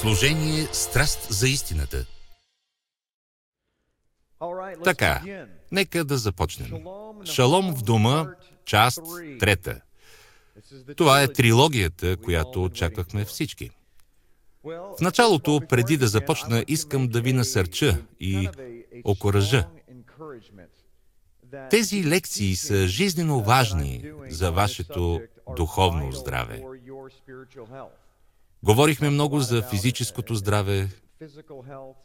Служение страст за истината. Така, нека да започнем. Шалом в дома, част трета. Това е трилогията, която очаквахме всички. В началото, преди да започна, искам да ви насърча и окоръжа. Тези лекции са жизненно важни за вашето духовно здраве. Говорихме много за физическото здраве,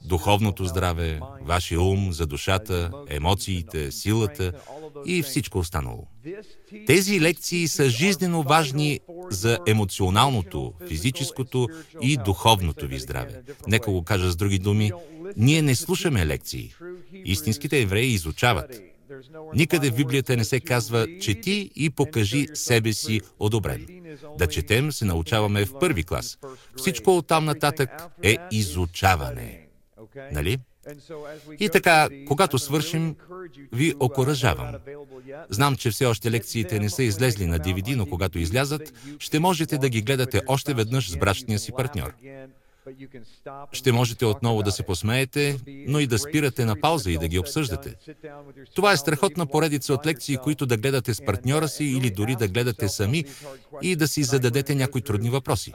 духовното здраве, вашия ум, за душата, емоциите, силата и всичко останало. Тези лекции са жизненно важни за емоционалното, физическото и духовното ви здраве. Нека го кажа с други думи. Ние не слушаме лекции. Истинските евреи изучават. Никъде в Библията не се казва «Чети и покажи себе си одобрен». Да четем се научаваме в първи клас. Всичко оттам нататък е изучаване. Нали? И така, когато свършим, ви окоръжавам. Знам, че все още лекциите не са излезли на DVD, но когато излязат, ще можете да ги гледате още веднъж с брачния си партньор. Ще можете отново да се посмеете, но и да спирате на пауза и да ги обсъждате. Това е страхотна поредица от лекции, които да гледате с партньора си или дори да гледате сами и да си зададете някои трудни въпроси.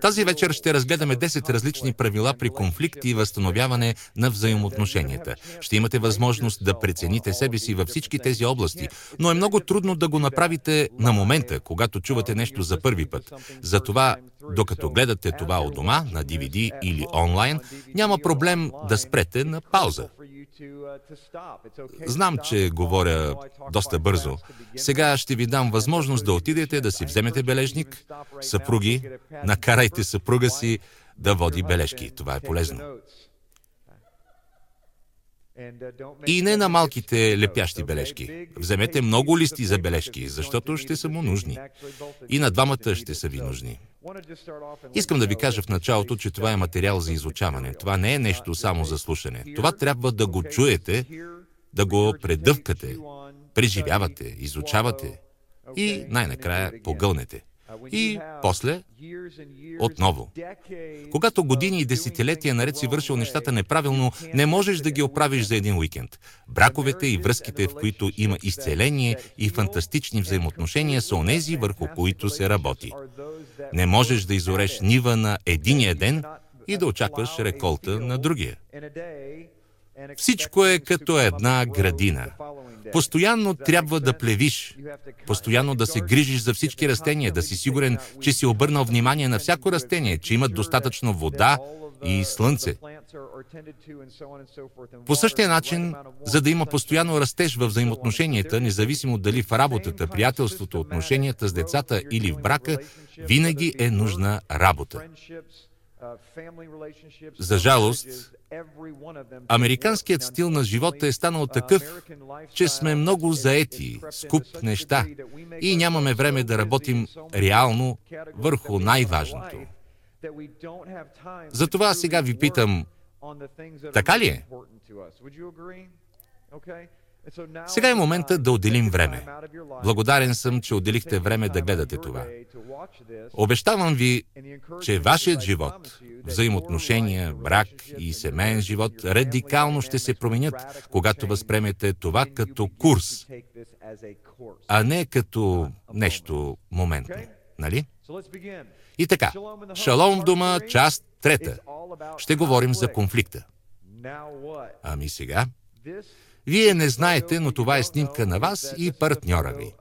Тази вечер ще разгледаме 10 различни правила при конфликт и възстановяване на взаимоотношенията. Ще имате възможност да прецените себе си във всички тези области, но е много трудно да го направите на момента, когато чувате нещо за първи път. Затова докато гледате това от дома, на DVD или онлайн, няма проблем да спрете на пауза. Знам, че говоря доста бързо. Сега ще ви дам възможност да отидете да си вземете бележник. Съпруги, накарайте съпруга си да води бележки. Това е полезно. И не на малките лепящи бележки. Вземете много листи за бележки, защото ще са му нужни. И на двамата ще са ви нужни. Искам да ви кажа в началото, че това е материал за изучаване. Това не е нещо само за слушане. Това трябва да го чуете, да го предъвкате, преживявате, изучавате и най-накрая погълнете. И после отново. Когато години и десетилетия наред си вършил нещата неправилно, не можеш да ги оправиш за един уикенд. Браковете и връзките, в които има изцеление и фантастични взаимоотношения, са онези, върху които се работи. Не можеш да изореш нива на единия ден и да очакваш реколта на другия. Всичко е като една градина. Постоянно трябва да плевиш, постоянно да се грижиш за всички растения, да си сигурен, че си обърнал внимание на всяко растение, че имат достатъчно вода и слънце. По същия начин, за да има постоянно растеж във взаимоотношенията, независимо дали в работата, приятелството, отношенията с децата или в брака, винаги е нужна работа. За жалост, Американският стил на живота е станал такъв, че сме много заети, скуп неща и нямаме време да работим реално върху най-важното. Затова сега ви питам, така ли е? Сега е момента да отделим време. Благодарен съм, че отделихте време да гледате това. Обещавам ви, че вашият живот, взаимоотношения, брак и семейен живот радикално ще се променят, когато възпремете това като курс, а не като нещо моментно. Нали? И така, Шалом в дома, част трета. Ще говорим за конфликта. Ами сега? Вие не знаете, но това е снимка на вас и партньора ви.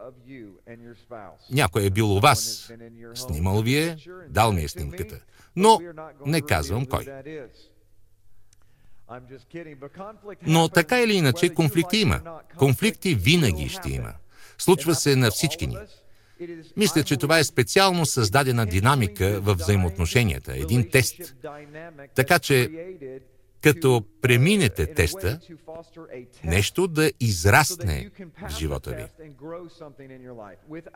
Някой е бил у вас, снимал ви е, дал ми е снимката. Но не казвам кой. Но така или иначе конфликти има. Конфликти винаги ще има. Случва се на всички ни. Мисля, че това е специално създадена динамика в взаимоотношенията, един тест. Така че като преминете теста, нещо да израсне в живота ви.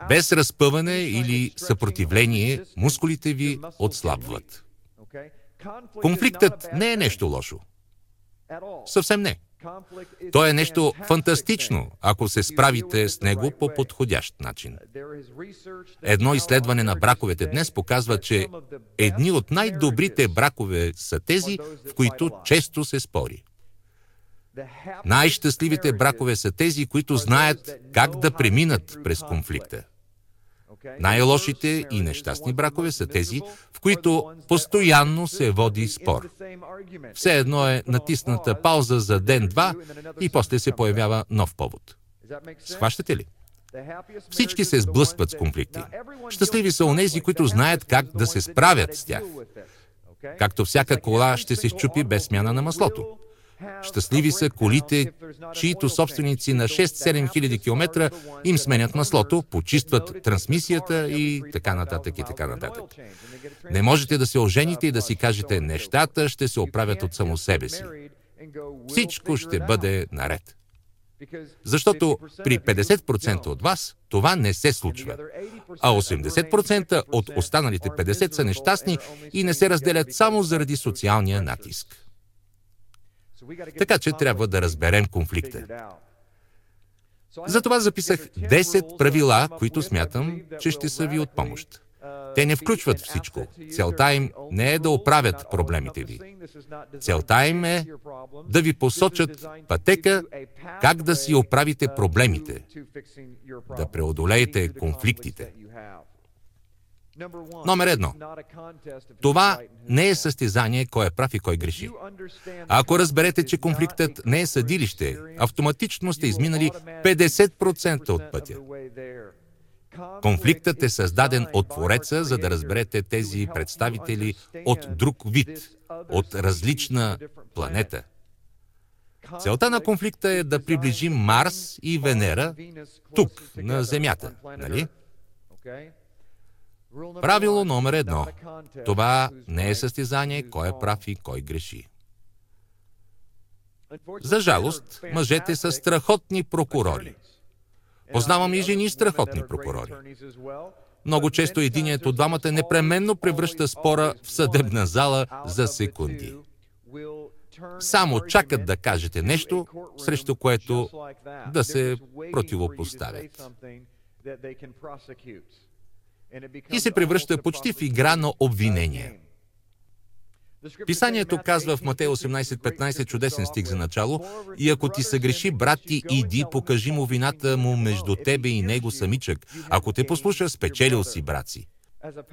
Без разпъване или съпротивление, мускулите ви отслабват. Конфликтът не е нещо лошо. Съвсем не. То е нещо фантастично, ако се справите с него по подходящ начин. Едно изследване на браковете днес показва, че едни от най-добрите бракове са тези, в които често се спори. Най-щастливите бракове са тези, които знаят как да преминат през конфликта. Най-лошите и нещастни бракове са тези, в които постоянно се води спор. Все едно е натисната пауза за ден-два и после се появява нов повод. Схващате ли? Всички се сблъскват с конфликти. Щастливи са онези, които знаят как да се справят с тях. Както всяка кола ще се щупи без смяна на маслото. Щастливи са колите, чието собственици на 6-7 хиляди километра им сменят маслото, почистват трансмисията и така нататък и така нататък. Не можете да се ожените и да си кажете, нещата ще се оправят от само себе си. Всичко ще бъде наред. Защото при 50% от вас това не се случва, а 80% от останалите 50% са нещастни и не се разделят само заради социалния натиск. Така че трябва да разберем конфликта. Затова записах 10 правила, които смятам, че ще са ви от помощ. Те не включват всичко. Целта им не е да оправят проблемите ви. Целта им е да ви посочат пътека как да си оправите проблемите, да преодолеете конфликтите. Номер едно. Това не е състезание кой е прав и кой греши. Ако разберете, че конфликтът не е съдилище, автоматично сте изминали 50% от пътя. Конфликтът е създаден от Твореца, за да разберете тези представители от друг вид, от различна планета. Целта на конфликта е да приближим Марс и Венера тук, на Земята, нали? Правило номер едно. Това не е състезание кой е прав и кой греши. За жалост, мъжете са страхотни прокурори. Познавам и жени страхотни прокурори. Много често единият от двамата непременно превръща спора в съдебна зала за секунди. Само чакат да кажете нещо, срещу което да се противопоставят и се превръща почти в игра на обвинение. Писанието казва в Матей 18.15 чудесен стих за начало и ако ти съгреши брат ти, иди, покажи му вината му между тебе и него самичък. Ако те послуша, спечелил си брат си.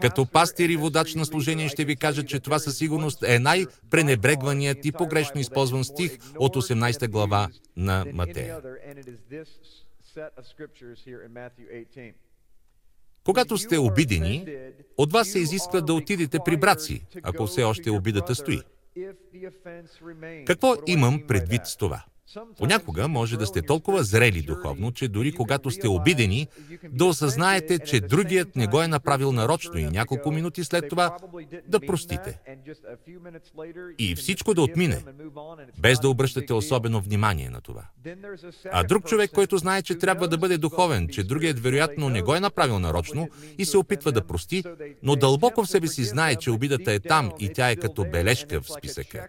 Като пастир и водач на служение ще ви кажа, че това със сигурност е най-пренебрегваният и погрешно използван стих от 18 глава на Матея. Когато сте обидени, от вас се изисква да отидете при брат си, ако все още обидата стои. Какво имам предвид с това? Понякога може да сте толкова зрели духовно, че дори когато сте обидени, да осъзнаете, че другият не го е направил нарочно и няколко минути след това да простите. И всичко да отмине, без да обръщате особено внимание на това. А друг човек, който знае, че трябва да бъде духовен, че другият вероятно не го е направил нарочно и се опитва да прости, но дълбоко в себе си знае, че обидата е там и тя е като бележка в списъка.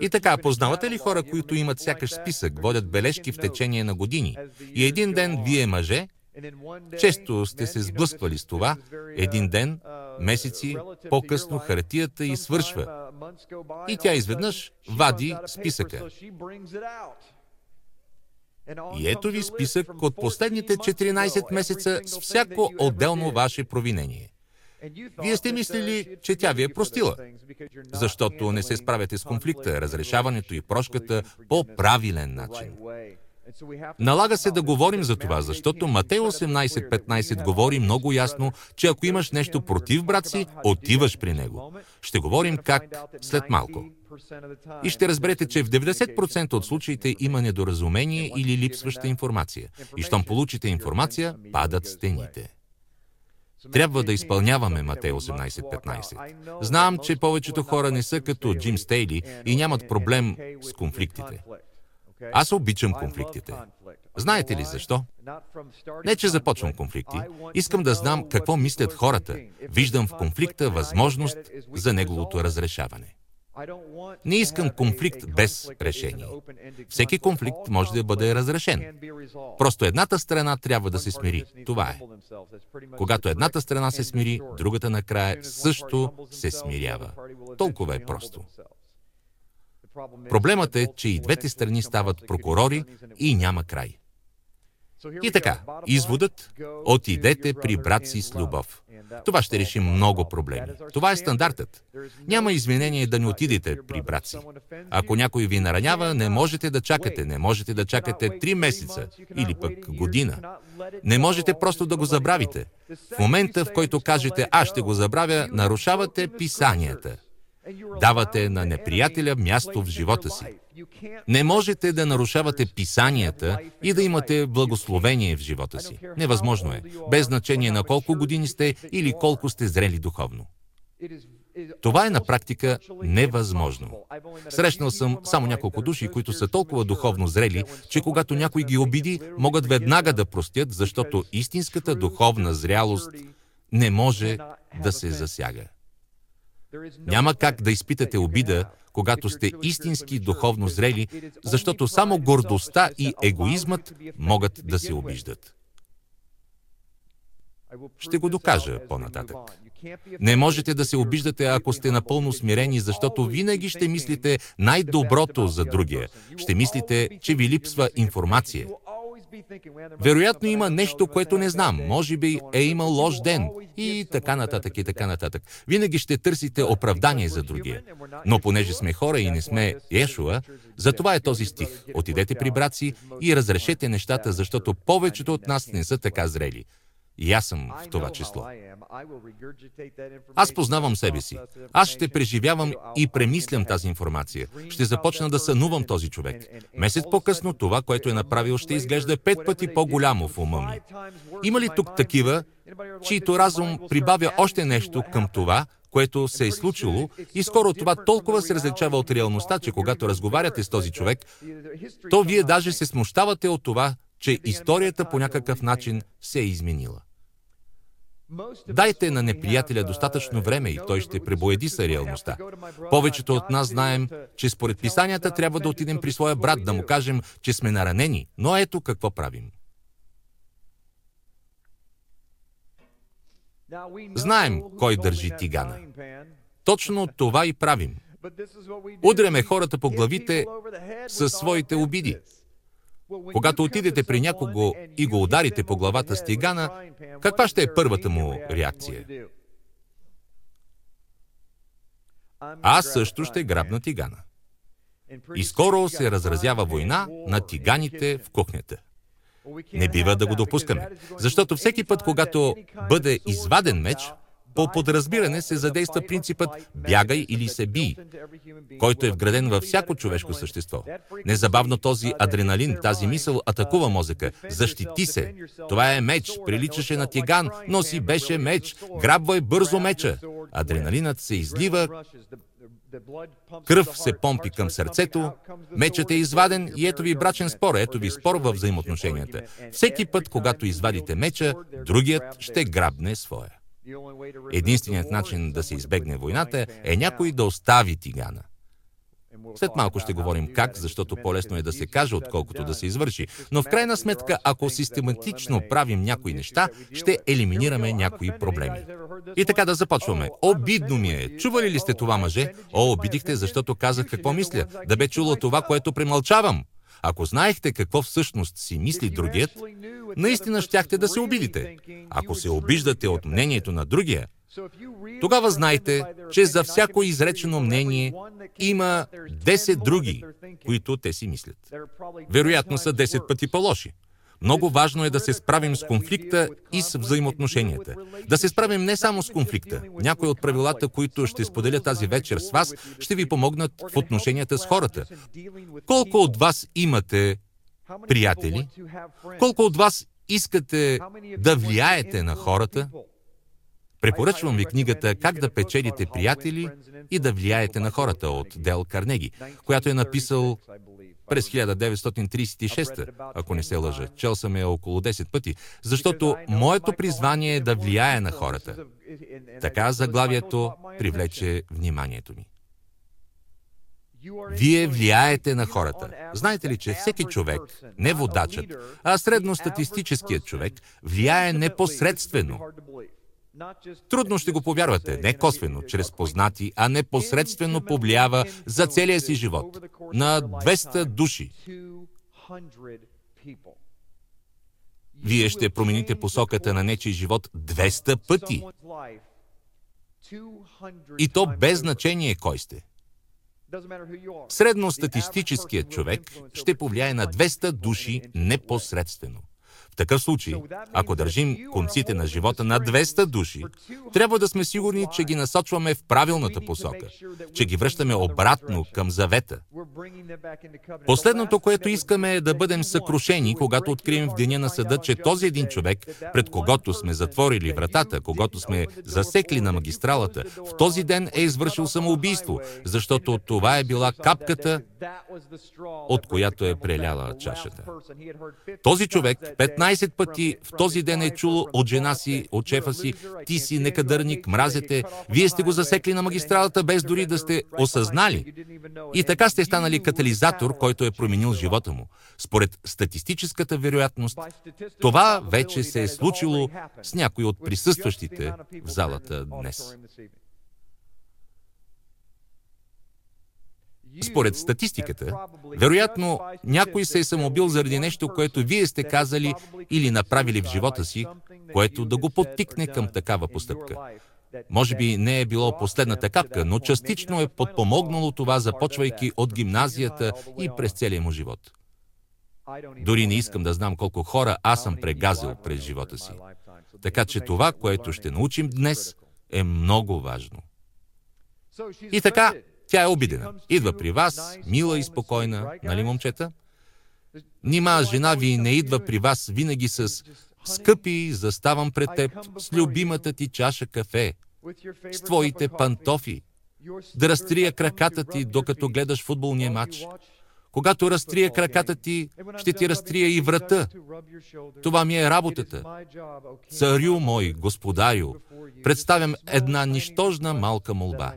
И така, познавате ли хора, които имат сякаш списък, водят бележки в течение на години? И един ден вие, мъже, често сте се сблъсквали с това. Един ден, месеци, по-късно хартията и свършва. И тя изведнъж вади списъка. И ето ви списък от последните 14 месеца с всяко отделно ваше провинение. Вие сте мислили, че тя ви е простила, защото не се справяте с конфликта, разрешаването и прошката по правилен начин. Налага се да говорим за това, защото Матей 18.15 говори много ясно, че ако имаш нещо против брат си, отиваш при него. Ще говорим как след малко. И ще разберете, че в 90% от случаите има недоразумение или липсваща информация. И щом получите информация, падат стените. Трябва да изпълняваме Матей 18.15. Знам, че повечето хора не са като Джим Стейли и нямат проблем с конфликтите. Аз обичам конфликтите. Знаете ли защо? Не, че започвам конфликти. Искам да знам какво мислят хората. Виждам в конфликта възможност за неговото разрешаване. Не искам конфликт без решение. Всеки конфликт може да бъде разрешен. Просто едната страна трябва да се смири. Това е. Когато едната страна се смири, другата накрая също се смирява. Толкова е просто. Проблемът е, че и двете страни стават прокурори и няма край. И така, изводът – отидете при брат си с любов. Това ще реши много проблеми. Това е стандартът. Няма извинение да не отидете при брат си. Ако някой ви наранява, не можете да чакате. Не можете да чакате три месеца или пък година. Не можете просто да го забравите. В момента, в който кажете, аз ще го забравя, нарушавате писанията. Давате на неприятеля място в живота си. Не можете да нарушавате писанията и да имате благословение в живота си. Невъзможно е, без значение на колко години сте или колко сте зрели духовно. Това е на практика невъзможно. Срещнал съм само няколко души, които са толкова духовно зрели, че когато някой ги обиди, могат веднага да простят, защото истинската духовна зрялост не може да се засяга. Няма как да изпитате обида, когато сте истински духовно зрели, защото само гордостта и егоизмът могат да се обиждат. Ще го докажа по-нататък. Не можете да се обиждате, ако сте напълно смирени, защото винаги ще мислите най-доброто за другия. Ще мислите, че ви липсва информация. Вероятно има нещо, което не знам. Може би е имал лош ден. И така нататък, и така нататък. Винаги ще търсите оправдание за другия. Но понеже сме хора и не сме Ешуа, затова е този стих. Отидете при брат си и разрешете нещата, защото повечето от нас не са така зрели. И аз съм в това число. Аз познавам себе си. Аз ще преживявам и премислям тази информация. Ще започна да сънувам този човек. Месец по-късно това, което е направил, ще изглежда пет пъти по-голямо в ума ми. Има ли тук такива, чието разум прибавя още нещо към това, което се е случило и скоро това толкова се различава от реалността, че когато разговаряте с този човек, то вие даже се смущавате от това, че историята по някакъв начин се е изменила. Дайте на неприятеля достатъчно време и той ще пребоеди са реалността. Повечето от нас знаем, че според писанията трябва да отидем при своя брат, да му кажем, че сме наранени, но ето какво правим. Знаем кой държи тигана. Точно това и правим. Удряме хората по главите със своите обиди. Когато отидете при някого и го ударите по главата с тигана, каква ще е първата му реакция? Аз също ще грабна тигана. И скоро се разразява война на тиганите в кухнята. Не бива да го допускаме, защото всеки път, когато бъде изваден меч, по подразбиране се задейства принципът «бягай или се бий», който е вграден във всяко човешко същество. Незабавно този адреналин, тази мисъл атакува мозъка. Защити се. Това е меч, приличаше на тиган, но си беше меч. Грабвай бързо меча. Адреналинът се излива, Кръв се помпи към сърцето, мечът е изваден и ето ви брачен спор, ето ви спор във взаимоотношенията. Всеки път, когато извадите меча, другият ще грабне своя. Единственият начин да се избегне войната е някой да остави тигана. След малко ще говорим как, защото по-лесно е да се каже, отколкото да се извърши. Но в крайна сметка, ако систематично правим някои неща, ще елиминираме някои проблеми. И така да започваме. Обидно ми е. Чували ли сте това, мъже? О, обидихте, защото казах какво мисля. Да бе чуло това, което премълчавам. Ако знаехте какво всъщност си мисли другият, наистина щяхте да се обидите. Ако се обиждате от мнението на другия, тогава знайте, че за всяко изречено мнение има 10 други, които те си мислят. Вероятно са 10 пъти по-лоши. Много важно е да се справим с конфликта и с взаимоотношенията. Да се справим не само с конфликта. Някои от правилата, които ще споделя тази вечер с вас, ще ви помогнат в отношенията с хората. Колко от вас имате приятели? Колко от вас искате да влияете на хората? Препоръчвам ви книгата «Как да печелите приятели и да влияете на хората» от Дел Карнеги, която е написал през 1936, ако не се лъжа. Чел съм я около 10 пъти, защото моето призвание е да влияе на хората. Така заглавието привлече вниманието ми. Вие влияете на хората. Знаете ли, че всеки човек, не водачът, а средностатистическият човек, влияе непосредствено. Трудно ще го повярвате, не косвено, чрез познати, а непосредствено повлиява за целия си живот на 200 души. Вие ще промените посоката на нечи живот 200 пъти. И то без значение кой сте. Средностатистическият човек ще повлияе на 200 души непосредствено. В такъв случай, ако държим конците на живота на 200 души, трябва да сме сигурни, че ги насочваме в правилната посока, че ги връщаме обратно към завета. Последното, което искаме е да бъдем съкрушени, когато открием в деня на съда, че този един човек, пред когото сме затворили вратата, когато сме засекли на магистралата, в този ден е извършил самоубийство, защото това е била капката, от която е преляла чашата. Този човек 15 пъти в този ден е чул от жена си, от шефа си, ти си некадърник, мразете, вие сте го засекли на магистралата без дори да сте осъзнали. И така сте станали катализатор, който е променил живота му. Според статистическата вероятност, това вече се е случило с някой от присъстващите в залата днес. Според статистиката, вероятно някой се е самоубил заради нещо, което вие сте казали или направили в живота си, което да го подтикне към такава постъпка. Може би не е било последната капка, но частично е подпомогнало това, започвайки от гимназията и през целия му живот. Дори не искам да знам колко хора аз съм прегазил през живота си. Така че това, което ще научим днес, е много важно. И така, тя е обидена. Идва при вас, мила и спокойна, нали момчета? Нима жена ви не идва при вас винаги с Скъпи, заставам пред теб с любимата ти чаша кафе, с твоите пантофи, да разтрия краката ти, докато гледаш футболния матч. Когато разтрия краката ти, ще ти разтрия и врата. Това ми е работата. Царю мой, господарю, представям една нищожна малка молба.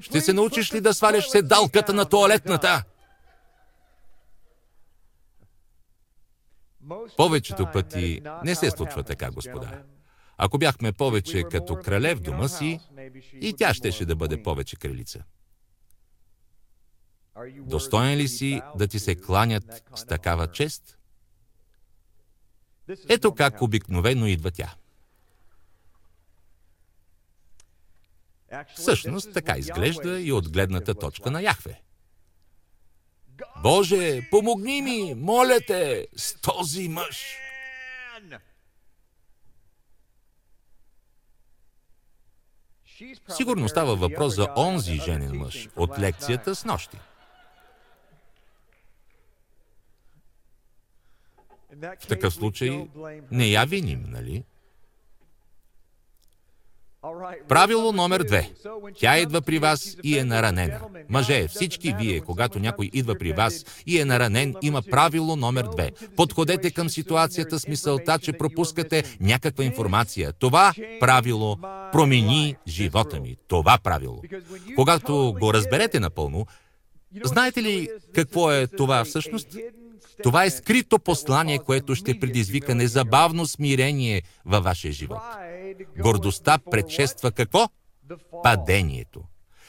Ще се научиш ли да сваляш седалката на туалетната? Повечето пъти не се случва така, господа. Ако бяхме повече като крале в дома си, и тя щеше да бъде повече кралица. Достоен ли си да ти се кланят с такава чест? Ето как обикновено идва тя. Всъщност така изглежда и от гледната точка на Яхве. Боже, помогни ми, моля те, с този мъж. Сигурно става въпрос за онзи женен мъж от лекцията с нощи. В такъв случай не я виним, нали? Правило номер две. Тя идва при вас и е наранена. Мъже, всички вие, когато някой идва при вас и е наранен, има правило номер две. Подходете към ситуацията с мисълта, че пропускате някаква информация. Това правило промени живота ми. Това правило. Когато го разберете напълно, знаете ли какво е това всъщност? Това е скрито послание, което ще предизвика незабавно смирение във вашия живот. Гордостта предшества какво? Падението.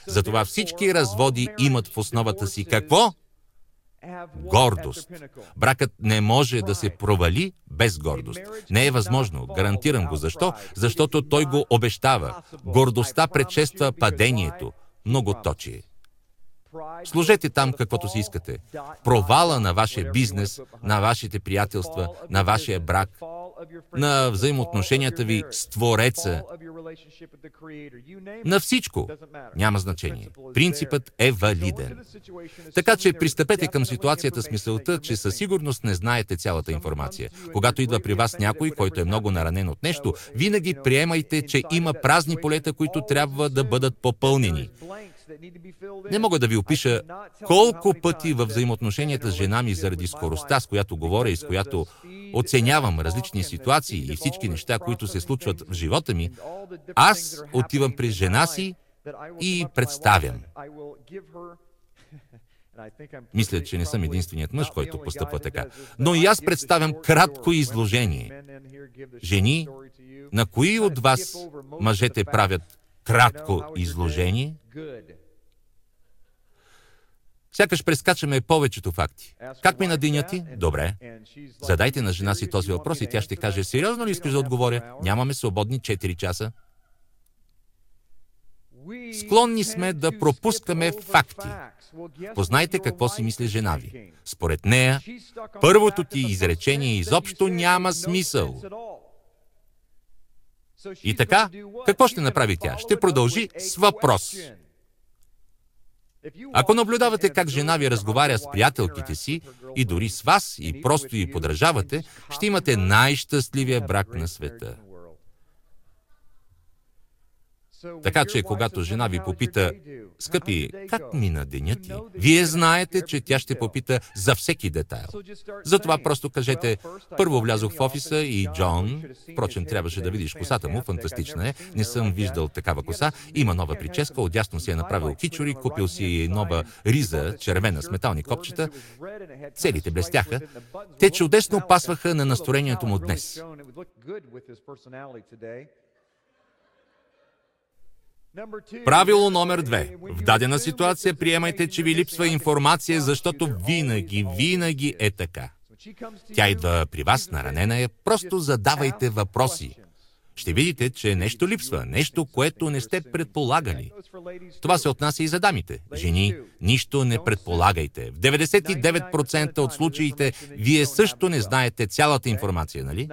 Затова всички разводи имат в основата си какво? Гордост. Бракът не може да се провали без гордост. Не е възможно. Гарантирам го. Защо? Защото той го обещава. Гордостта предшества падението. Много точие. Служете там каквото си искате. Провала на вашия бизнес, на вашите приятелства, на вашия брак, на взаимоотношенията ви с Твореца, на всичко. Няма значение. Принципът е валиден. Така че пристъпете към ситуацията с мисълта, че със сигурност не знаете цялата информация. Когато идва при вас някой, който е много наранен от нещо, винаги приемайте, че има празни полета, които трябва да бъдат попълнени. Не мога да ви опиша колко пъти във взаимоотношенията с жена ми заради скоростта, с която говоря и с която оценявам различни ситуации и всички неща, които се случват в живота ми, аз отивам при жена си и представям. Мисля, че не съм единственият мъж, който постъпва така. Но и аз представям кратко изложение. Жени, на кои от вас мъжете правят кратко изложение? Сякаш прескачаме повечето факти. Как ми на деня ти? Добре. Задайте на жена си този въпрос и тя ще каже, сериозно ли искаш да отговоря? Нямаме свободни 4 часа. Склонни сме да пропускаме факти. Познайте какво си мисли жена ви. Според нея, първото ти изречение изобщо няма смисъл. И така, какво ще направи тя? Ще продължи с въпрос. Ако наблюдавате как жена ви разговаря с приятелките си и дори с вас и просто и подражавате, ще имате най-щастливия брак на света. Така че, когато жена ви попита, скъпи, как мина денят ти? Вие знаете, че тя ще попита за всеки детайл. Затова просто кажете, първо влязох в офиса и Джон, впрочем, трябваше да видиш косата му, фантастична е, не съм виждал такава коса, има нова прическа, отясно си е направил кичори, купил си нова риза, червена с метални копчета, целите блестяха. Те чудесно пасваха на настроението му днес. Правило номер две. В дадена ситуация приемайте, че ви липсва информация, защото винаги, винаги е така. Тя идва при вас, наранена е, просто задавайте въпроси ще видите, че нещо липсва, нещо, което не сте предполагали. Това се отнася и за дамите. Жени, нищо не предполагайте. В 99% от случаите вие също не знаете цялата информация, нали?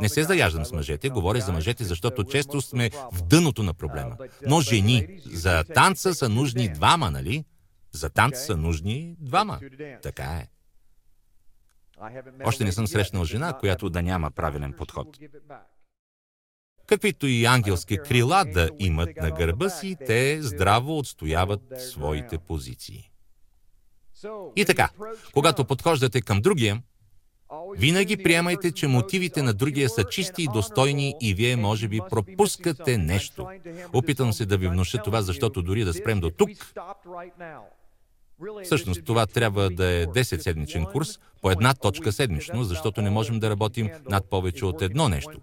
Не се заяждам с мъжете, говоря за мъжете, защото често сме в дъното на проблема. Но жени, за танца са нужни двама, нали? За танца са нужни двама. Така е. Още не съм срещнал жена, която да няма правилен подход. Каквито и ангелски крила да имат на гърба си, те здраво отстояват своите позиции. И така, когато подхождате към другия, винаги приемайте, че мотивите на другия са чисти и достойни и вие може би пропускате нещо. Опитам се да ви внуша това, защото дори да спрем до тук, Всъщност това трябва да е 10-седмичен курс по една точка седмично, защото не можем да работим над повече от едно нещо.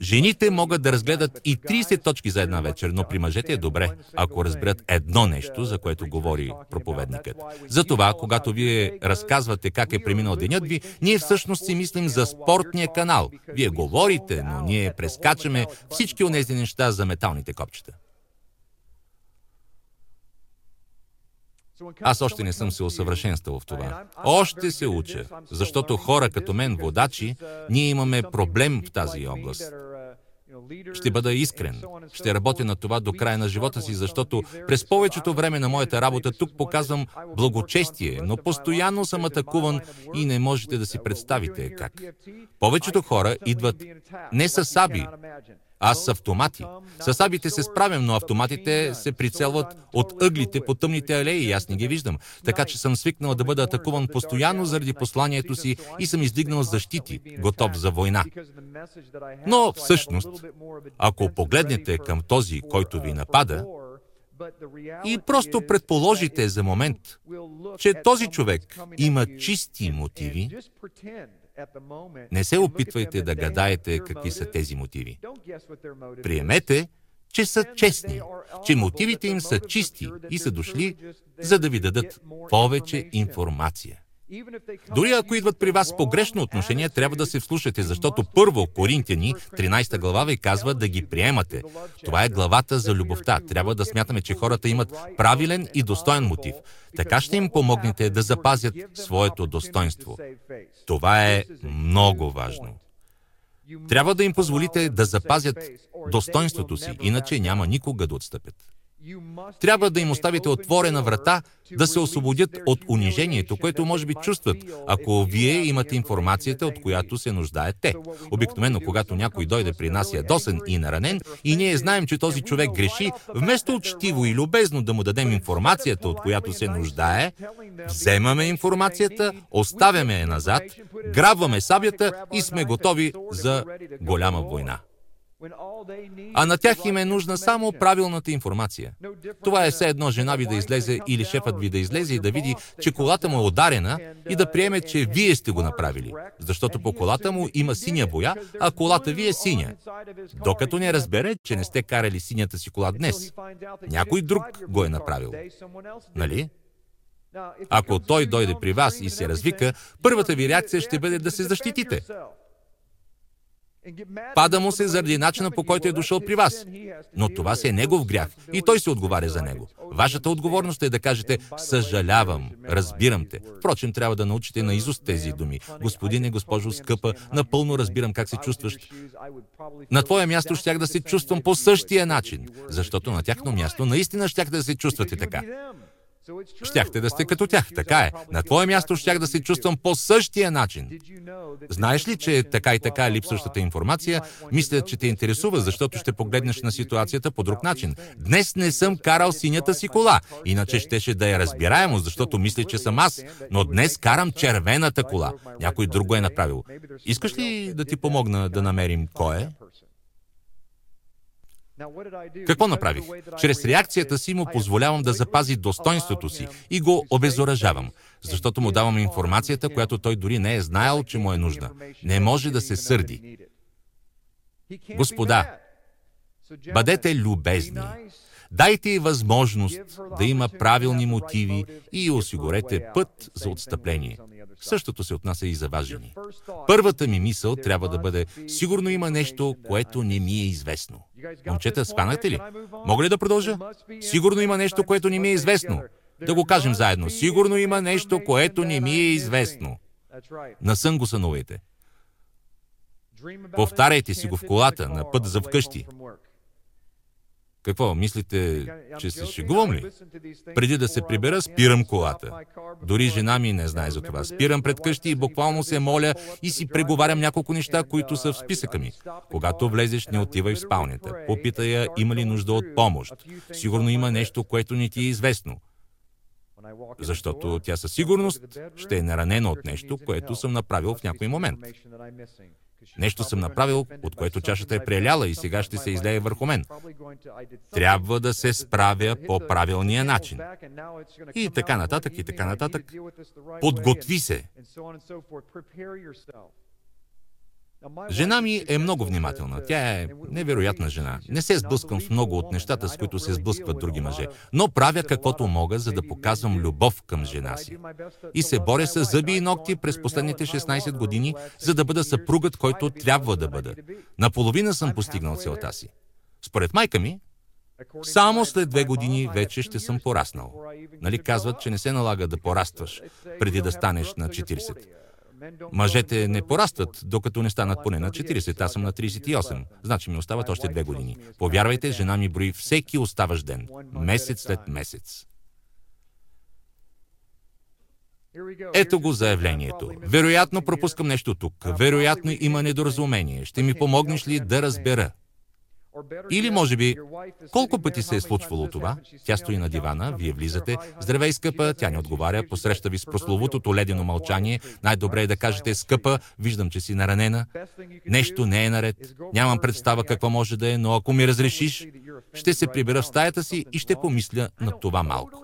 Жените могат да разгледат и 30 точки за една вечер, но при мъжете е добре, ако разберат едно нещо, за което говори проповедникът. Затова, когато вие разказвате как е преминал денят ви, ние всъщност си мислим за спортния канал. Вие говорите, но ние прескачаме всички от тези неща за металните копчета. Аз още не съм се усъвършенствал в това. Още се уча, защото хора като мен, водачи, ние имаме проблем в тази област. Ще бъда искрен. Ще работя на това до края на живота си, защото през повечето време на моята работа тук показвам благочестие, но постоянно съм атакуван и не можете да си представите как. Повечето хора идват не с саби, аз с автомати. С сабите се справям, но автоматите се прицелват от ъглите по тъмните алеи и аз не ги виждам. Така че съм свикнал да бъда атакуван постоянно заради посланието си и съм издигнал защити, готов за война. Но всъщност, ако погледнете към този, който ви напада, и просто предположите за момент, че този човек има чисти мотиви, не се опитвайте да гадаете какви са тези мотиви. Приемете, че са честни, че мотивите им са чисти и са дошли, за да ви дадат повече информация. Дори ако идват при вас погрешно отношение, трябва да се вслушате, защото първо Коринтияни, 13 глава ви казва да ги приемате. Това е главата за любовта. Трябва да смятаме, че хората имат правилен и достоен мотив. Така ще им помогнете да запазят своето достоинство. Това е много важно. Трябва да им позволите да запазят достоинството си, иначе няма никога да отстъпят. Трябва да им оставите отворена врата да се освободят от унижението, което може би чувстват, ако вие имате информацията, от която се нуждаят те. Обикновено, когато някой дойде при нас ядосен и наранен и ние знаем, че този човек греши, вместо учтиво и любезно да му дадем информацията, от която се нуждае, вземаме информацията, оставяме я назад, грабваме сабята и сме готови за голяма война. А на тях им е нужна само правилната информация. Това е все едно жена ви да излезе или шефът ви да излезе и да види, че колата му е ударена и да приеме, че вие сте го направили. Защото по колата му има синя боя, а колата ви е синя. Докато не разбере, че не сте карали синята си кола днес. Някой друг го е направил. Нали? Ако той дойде при вас и се развика, първата ви реакция ще бъде да се защитите. Пада му се заради начина по който е дошъл при вас. Но това си е негов грях и той се отговаря за него. Вашата отговорност е да кажете «Съжалявам, разбирам те». Впрочем, трябва да научите на изуст тези думи. Господине, госпожо скъпа, напълно разбирам как се чувстваш. На твое място щях да се чувствам по същия начин, защото на тяхно място наистина щях да се чувствате така. Щяхте да сте като тях, така е. На твое място щях да се чувствам по същия начин. Знаеш ли, че така и така липсващата информация, мисля, че те интересува, защото ще погледнеш на ситуацията по друг начин. Днес не съм карал синята си кола, иначе щеше да е разбираемо, защото мисля, че съм аз, но днес карам червената кола. Някой друг го е направил. Искаш ли да ти помогна да намерим кой е? Какво направих? Чрез реакцията си му позволявам да запази достоинството си и го обезоръжавам, защото му давам информацията, която той дори не е знаел, че му е нужна. Не може да се сърди. Господа, бъдете любезни. Дайте възможност да има правилни мотиви и осигурете път за отстъпление. Същото се отнася и за важени. Първата ми мисъл трябва да бъде сигурно има нещо, което не ми е известно. Момчета, спанахте ли? Мога ли да продължа? Сигурно има нещо, което не ми е известно. Да го кажем заедно. Сигурно има нещо, което не ми е известно. Насън го сънувайте. Повтаряйте си го в колата, на път за вкъщи. Какво, мислите, че се шегувам ли? Преди да се прибера, спирам колата. Дори жена ми не знае за това. Спирам пред къщи и буквално се моля и си преговарям няколко неща, които са в списъка ми. Когато влезеш, не отивай в спалнята. Попитай я, има ли нужда от помощ. Сигурно има нещо, което не ти е известно. Защото тя със сигурност ще е наранена от нещо, което съм направил в някой момент. Нещо съм направил, от което чашата е преляла и сега ще се излее върху мен. Трябва да се справя по правилния начин. И така нататък, и така нататък. Подготви се. Жена ми е много внимателна. Тя е невероятна жена. Не се сблъсквам с много от нещата, с които се сблъскват други мъже, но правя каквото мога, за да показвам любов към жена си. И се боря с зъби и ногти през последните 16 години, за да бъда съпругът, който трябва да бъда. Наполовина съм постигнал целта си. Според майка ми, само след две години вече ще съм пораснал. Нали казват, че не се налага да порастваш преди да станеш на 40. Мъжете не порастват, докато не станат поне на 40. Аз съм на 38. Значи ми остават още две години. Повярвайте, жена ми брои всеки оставащ ден. Месец след месец. Ето го заявлението. Вероятно пропускам нещо тук. Вероятно има недоразумение. Ще ми помогнеш ли да разбера? Или, може би, колко пъти се е случвало това? Тя стои на дивана, вие влизате. Здравей, скъпа, тя не отговаря, посреща ви с прословутото ледено мълчание. Най-добре е да кажете, скъпа, виждам, че си наранена. Нещо не е наред. Нямам представа какво може да е, но ако ми разрешиш, ще се прибера в стаята си и ще помисля на това малко.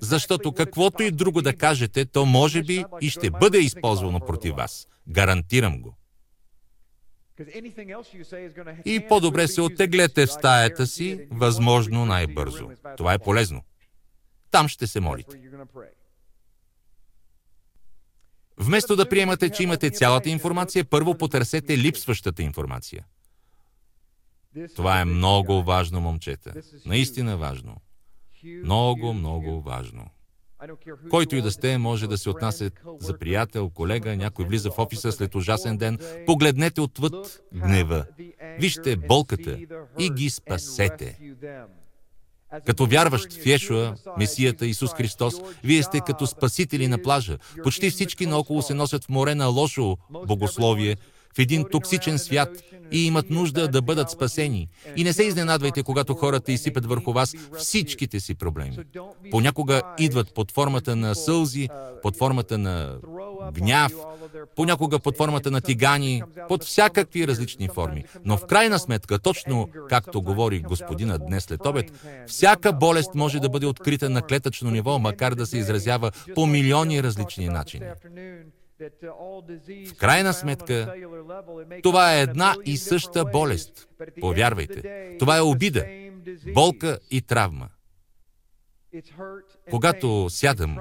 Защото каквото и друго да кажете, то може би и ще бъде използвано против вас. Гарантирам го. И по-добре се оттеглете в стаята си, възможно най-бързо. Това е полезно. Там ще се молите. Вместо да приемате, че имате цялата информация, първо потърсете липсващата информация. Това е много важно, момчета. Наистина важно. Много, много важно. Който и да сте, може да се отнася за приятел, колега, някой влиза в офиса след ужасен ден. Погледнете отвъд гнева. Вижте болката и ги спасете. Като вярващ в Йешуа, Месията Исус Христос, вие сте като спасители на плажа. Почти всички наоколо се носят в море на лошо богословие, в един токсичен свят и имат нужда да бъдат спасени. И не се изненадвайте, когато хората изсипят върху вас всичките си проблеми. Понякога идват под формата на сълзи, под формата на гняв, понякога под формата на тигани, под всякакви различни форми. Но в крайна сметка, точно както говори господина днес след обед, всяка болест може да бъде открита на клетъчно ниво, макар да се изразява по милиони различни начини. В крайна сметка, това е една и съща болест. Повярвайте, това е обида, болка и травма. Когато сядам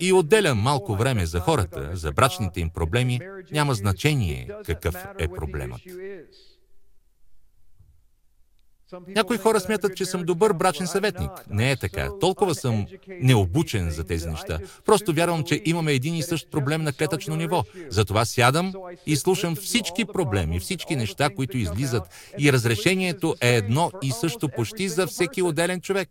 и отделям малко време за хората, за брачните им проблеми, няма значение какъв е проблемът. Някои хора смятат, че съм добър брачен съветник. Не е така. Толкова съм необучен за тези неща. Просто вярвам, че имаме един и същ проблем на клетъчно ниво. Затова сядам и слушам всички проблеми, всички неща, които излизат. И разрешението е едно и също почти за всеки отделен човек.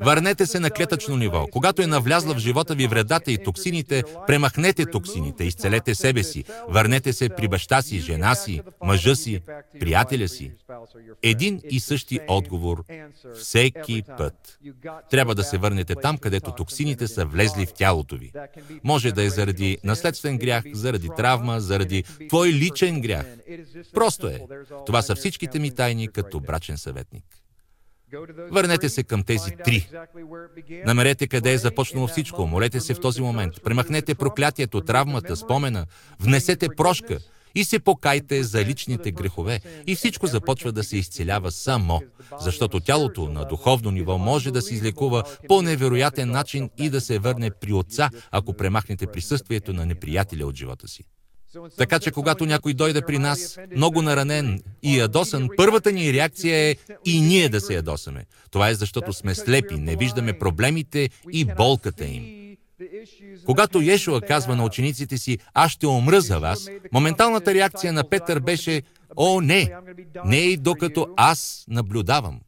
Върнете се на клетъчно ниво. Когато е навлязла в живота ви вредата и токсините, премахнете токсините, изцелете себе си. Върнете се при баща си, жена си, мъжа си, приятеля си. Един и същи отговор всеки път. Трябва да се върнете там, където токсините са влезли в тялото ви. Може да е заради наследствен грях, заради травма, заради твой личен грях. Просто е. Това са всичките ми тайни като брачен съветник. Върнете се към тези три. Намерете къде е започнало всичко. Молете се в този момент. Премахнете проклятието, травмата, спомена. Внесете прошка и се покайте за личните грехове. И всичко започва да се изцелява само, защото тялото на духовно ниво може да се излекува по невероятен начин и да се върне при Отца, ако премахнете присъствието на неприятеля от живота си. Така че когато някой дойде при нас, много наранен и ядосан, първата ни реакция е и ние да се ядосаме. Това е защото сме слепи, не виждаме проблемите и болката им. Когато Йешуа казва на учениците си, аз ще умра за вас, моменталната реакция на Петър беше, о, не, не и докато аз наблюдавам.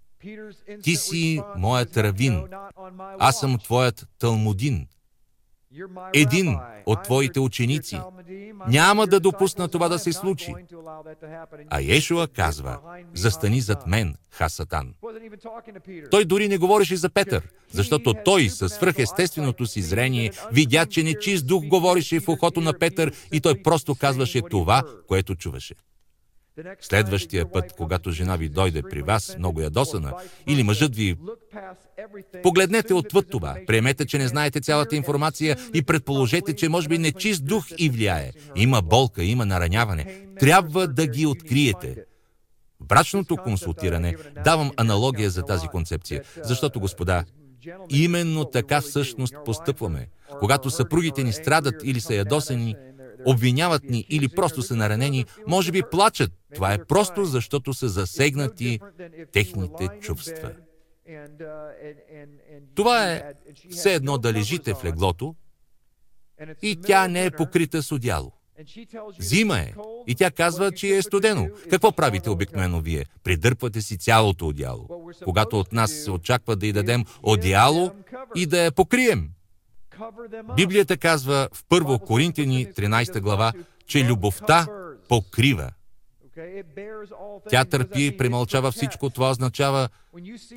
Ти си моят равин, аз съм твоят талмудин един от твоите ученици. Няма да допусна това да се случи. А Ешуа казва, застани зад мен, Хасатан. Той дори не говореше за Петър, защото той със свръхестественото си зрение видя, че нечист дух говореше в ухото на Петър и той просто казваше това, което чуваше. Следващия път, когато жена ви дойде при вас, много ядосана, или мъжът ви, погледнете отвъд това, приемете, че не знаете цялата информация и предположете, че може би нечист дух и влияе. Има болка, има нараняване. Трябва да ги откриете. В брачното консултиране давам аналогия за тази концепция, защото, господа, именно така всъщност постъпваме. Когато съпругите ни страдат или са ядосени, обвиняват ни или просто са наранени, може би плачат. Това е просто защото са засегнати техните чувства. Това е все едно да лежите в леглото и тя не е покрита с одяло. Зима е. И тя казва, че е студено. Какво правите обикновено вие? Придърпвате си цялото одяло. Когато от нас се очаква да й дадем одяло и да я покрием. Библията казва в 1 Коринтияни 13 глава, че любовта покрива. Тя търпи и премълчава всичко. Това означава,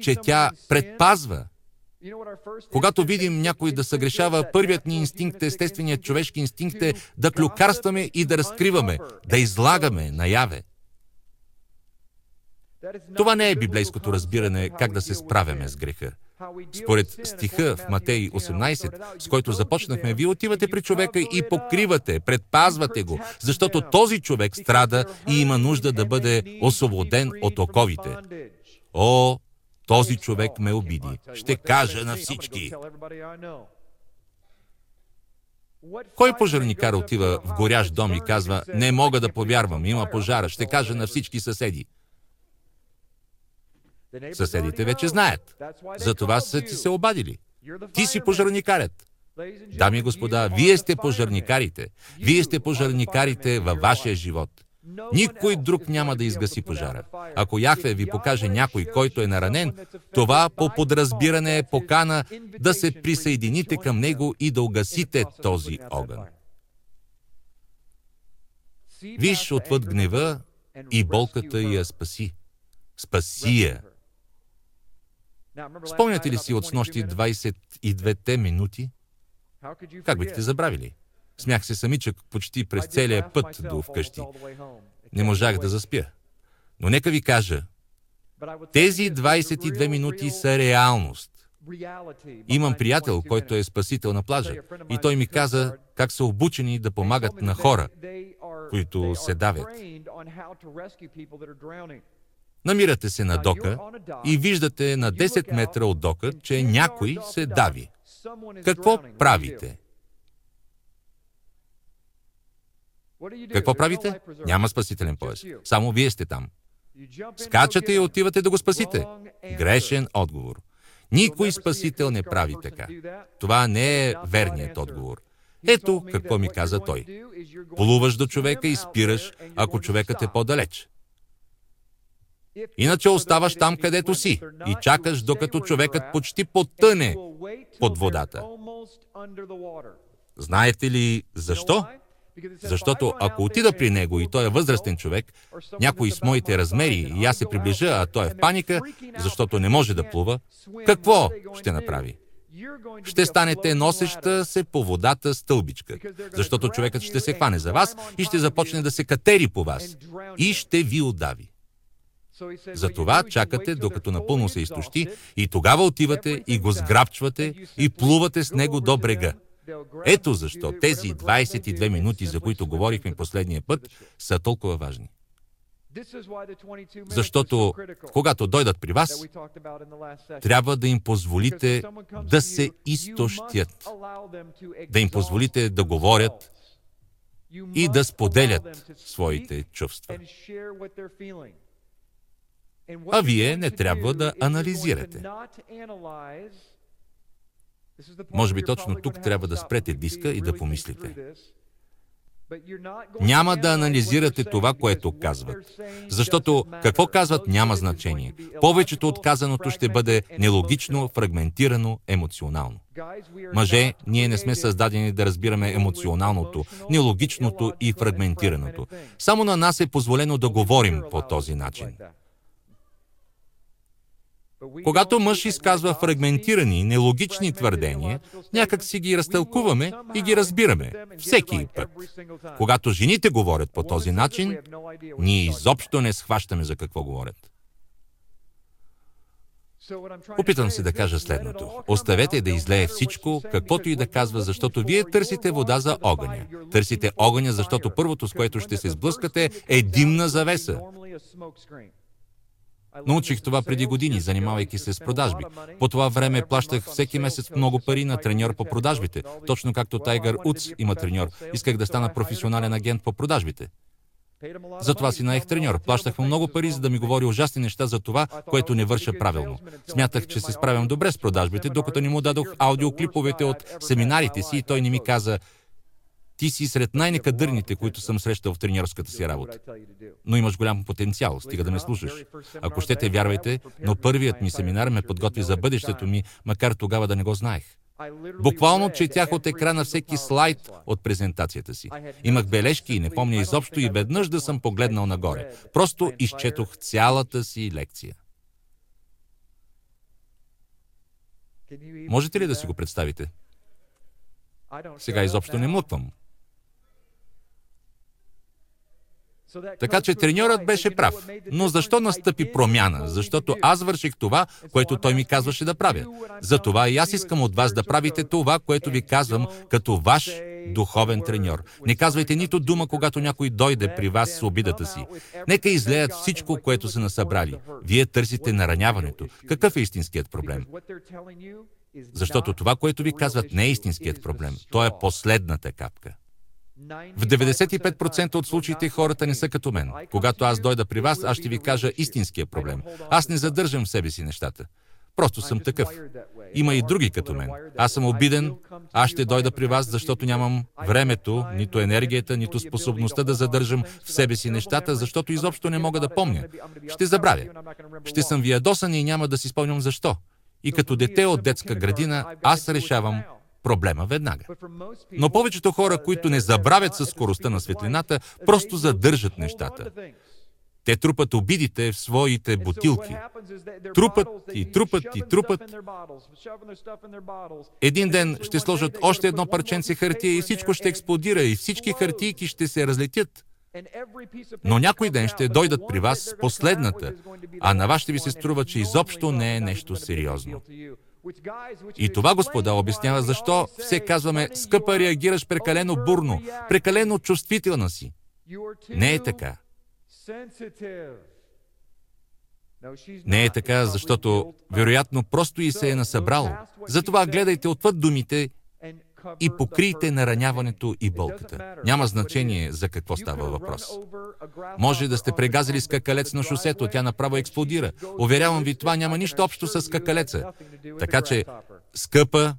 че тя предпазва. Когато видим някой да съгрешава, първият ни инстинкт, естественият човешки инстинкт е да клюкарстваме и да разкриваме, да излагаме наяве. Това не е библейското разбиране как да се справяме с греха. Според стиха в Матей 18, с който започнахме, вие отивате при човека и покривате, предпазвате го, защото този човек страда и има нужда да бъде освободен от оковите. О, този човек ме обиди. Ще кажа на всички. Кой пожарникар отива в горящ дом и казва, не мога да повярвам, има пожара, ще кажа на всички съседи. Съседите вече знаят. Затова са ти се обадили. Ти си пожарникарят. Дами и господа, вие сте пожарникарите. Вие сте пожарникарите във вашия живот. Никой друг няма да изгаси пожара. Ако Яхве ви покаже някой, който е наранен, това по подразбиране е покана да се присъедините към него и да угасите този огън. Виж отвъд гнева и болката я спаси. Спаси я. Спомняте ли си от снощи 22-те минути? Как бихте забравили? Смях се самичък почти през целия път до вкъщи. Не можах да заспя. Но нека ви кажа, тези 22 минути са реалност. Имам приятел, който е спасител на плажа и той ми каза как са обучени да помагат на хора, които се давят. Намирате се на дока и виждате на 10 метра от дока, че някой се дави. Какво правите? Какво правите? Няма спасителен пояс. Само вие сте там. Скачате и отивате да го спасите. Грешен отговор. Никой спасител не прави така. Това не е верният отговор. Ето какво ми каза той. Плуваш до човека и спираш, ако човекът е по-далеч. Иначе оставаш там, където си и чакаш, докато човекът почти потъне под водата. Знаете ли защо? Защото ако отида при него и той е възрастен човек, някой с моите размери и аз се приближа, а той е в паника, защото не може да плува, какво ще направи? Ще станете носеща се по водата стълбичка, защото човекът ще се хване за вас и ще започне да се катери по вас и ще ви удави. Затова чакате, докато напълно се изтощи и тогава отивате и го сграбчвате и плувате с него до брега. Ето защо тези 22 минути, за които говорихме последния път, са толкова важни. Защото, когато дойдат при вас, трябва да им позволите да се изтощят, да им позволите да говорят и да споделят своите чувства. А вие не трябва да анализирате. Може би точно тук трябва да спрете диска и да помислите. Няма да анализирате това, което казват. Защото какво казват няма значение. Повечето от казаното ще бъде нелогично, фрагментирано, емоционално. Мъже, ние не сме създадени да разбираме емоционалното, нелогичното и фрагментираното. Само на нас е позволено да говорим по този начин. Когато мъж изказва фрагментирани, нелогични твърдения, някак си ги разтълкуваме и ги разбираме. Всеки път. Когато жените говорят по този начин, ние изобщо не схващаме за какво говорят. Опитвам се да кажа следното. Оставете да излее всичко, каквото и да казва, защото вие търсите вода за огъня. Търсите огъня, защото първото, с което ще се сблъскате, е димна завеса. Научих това преди години, занимавайки се с продажби. По това време плащах всеки месец много пари на треньор по продажбите, точно както Тайгър Уц има треньор. Исках да стана професионален агент по продажбите. Затова си наех треньор. Плащах му много пари, за да ми говори ужасни неща за това, което не върша правилно. Смятах, че се справям добре с продажбите, докато ни му дадох аудиоклиповете от семинарите си и той не ми каза, ти си сред най-некадърните, които съм срещал в тренерската си работа. Но имаш голям потенциал, стига да ме слушаш. Ако ще те вярвайте, но първият ми семинар ме подготви за бъдещето ми, макар тогава да не го знаех. Буквално четях от екрана всеки слайд от презентацията си. Имах бележки и не помня изобщо и веднъж да съм погледнал нагоре. Просто изчетох цялата си лекция. Можете ли да си го представите? Сега изобщо не млъквам. Така че треньорът беше прав. Но защо настъпи промяна? Защото аз върших това, което той ми казваше да правя. Затова и аз искам от вас да правите това, което ви казвам като ваш духовен треньор. Не казвайте нито дума, когато някой дойде при вас с обидата си. Нека излеят всичко, което са насъбрали. Вие търсите нараняването. Какъв е истинският проблем? Защото това, което ви казват, не е истинският проблем. То е последната капка. В 95% от случаите хората не са като мен. Когато аз дойда при вас, аз ще ви кажа истинския проблем. Аз не задържам в себе си нещата. Просто съм такъв. Има и други като мен. Аз съм обиден, аз ще дойда при вас, защото нямам времето, нито енергията, нито способността да задържам в себе си нещата, защото изобщо не мога да помня. Ще забравя. Ще съм ви ядосан и няма да си спомням защо. И като дете от детска градина, аз решавам проблема веднага. Но повечето хора, които не забравят със скоростта на светлината, просто задържат нещата. Те трупат обидите в своите бутилки. Трупат и трупат и трупат. Един ден ще сложат още едно парченце хартия и всичко ще експлодира и всички хартийки ще се разлетят. Но някой ден ще дойдат при вас с последната, а на вас ще ви се струва, че изобщо не е нещо сериозно. И това, господа, обяснява защо все казваме, скъпа, реагираш прекалено бурно, прекалено чувствителна си. Не е така. Не е така, защото вероятно просто и се е насъбрало. Затова гледайте отвъд думите и покрийте нараняването и болката. Няма значение за какво става въпрос. Може да сте прегазили скакалец на шосето, тя направо експлодира. Уверявам ви, това няма нищо общо с скакалеца. Така че, скъпа,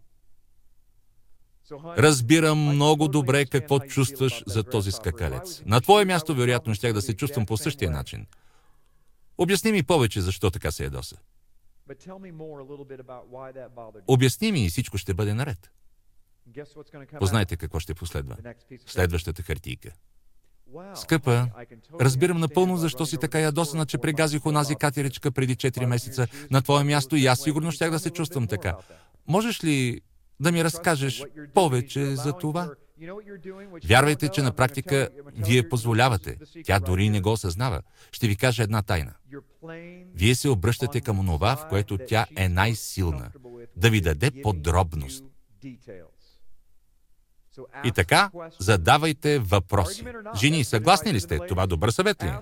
Разбирам много добре какво чувстваш за този скакалец. На твое място, вероятно, щях да се чувствам по същия начин. Обясни ми повече, защо така се ядоса. Обясни ми и всичко ще бъде наред. Познайте какво ще последва. Следващата хартийка. Скъпа, разбирам напълно защо си така ядосана, че прегазих онази катеричка преди 4 месеца на твое място и аз сигурно щях да се чувствам така. Можеш ли да ми разкажеш повече за това? Вярвайте, че на практика вие позволявате. Тя дори не го осъзнава. Ще ви кажа една тайна. Вие се обръщате към онова, в което тя е най-силна. Да ви даде подробност. И така, задавайте въпроси. Жени, съгласни ли сте? Това добър съвет ли? Е?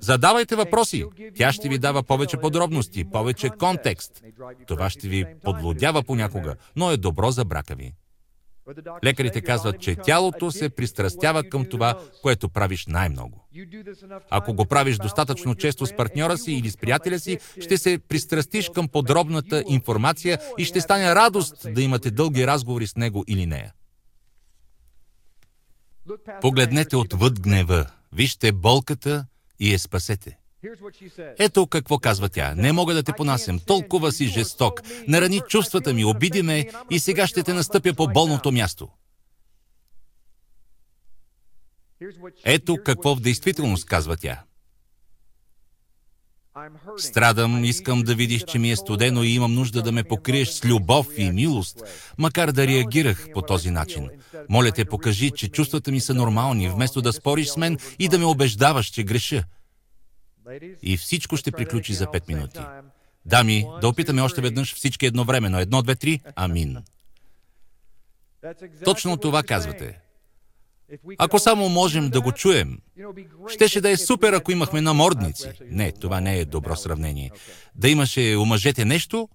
Задавайте въпроси. Тя ще ви дава повече подробности, повече контекст. Това ще ви подлодява понякога, но е добро за брака ви. Лекарите казват, че тялото се пристрастява към това, което правиш най-много. Ако го правиш достатъчно често с партньора си или с приятеля си, ще се пристрастиш към подробната информация и ще стане радост да имате дълги разговори с него или нея. Погледнете отвъд гнева, вижте болката и я спасете. Ето какво казва тя. Не мога да те понасям. Толкова си жесток. Нарани чувствата ми, обиди ме и сега ще те настъпя по болното място. Ето какво в действителност казва тя. Страдам, искам да видиш, че ми е студено и имам нужда да ме покриеш с любов и милост, макар да реагирах по този начин. Моля те, покажи, че чувствата ми са нормални, вместо да спориш с мен и да ме убеждаваш, че греша. И всичко ще приключи за пет минути. Дами, да опитаме още веднъж всички едновременно. Едно, две, три. Амин. Точно това казвате. Ако само можем да го чуем, щеше да е супер, ако имахме намордници. Не, това не е добро сравнение. Да имаше у мъжете нещо,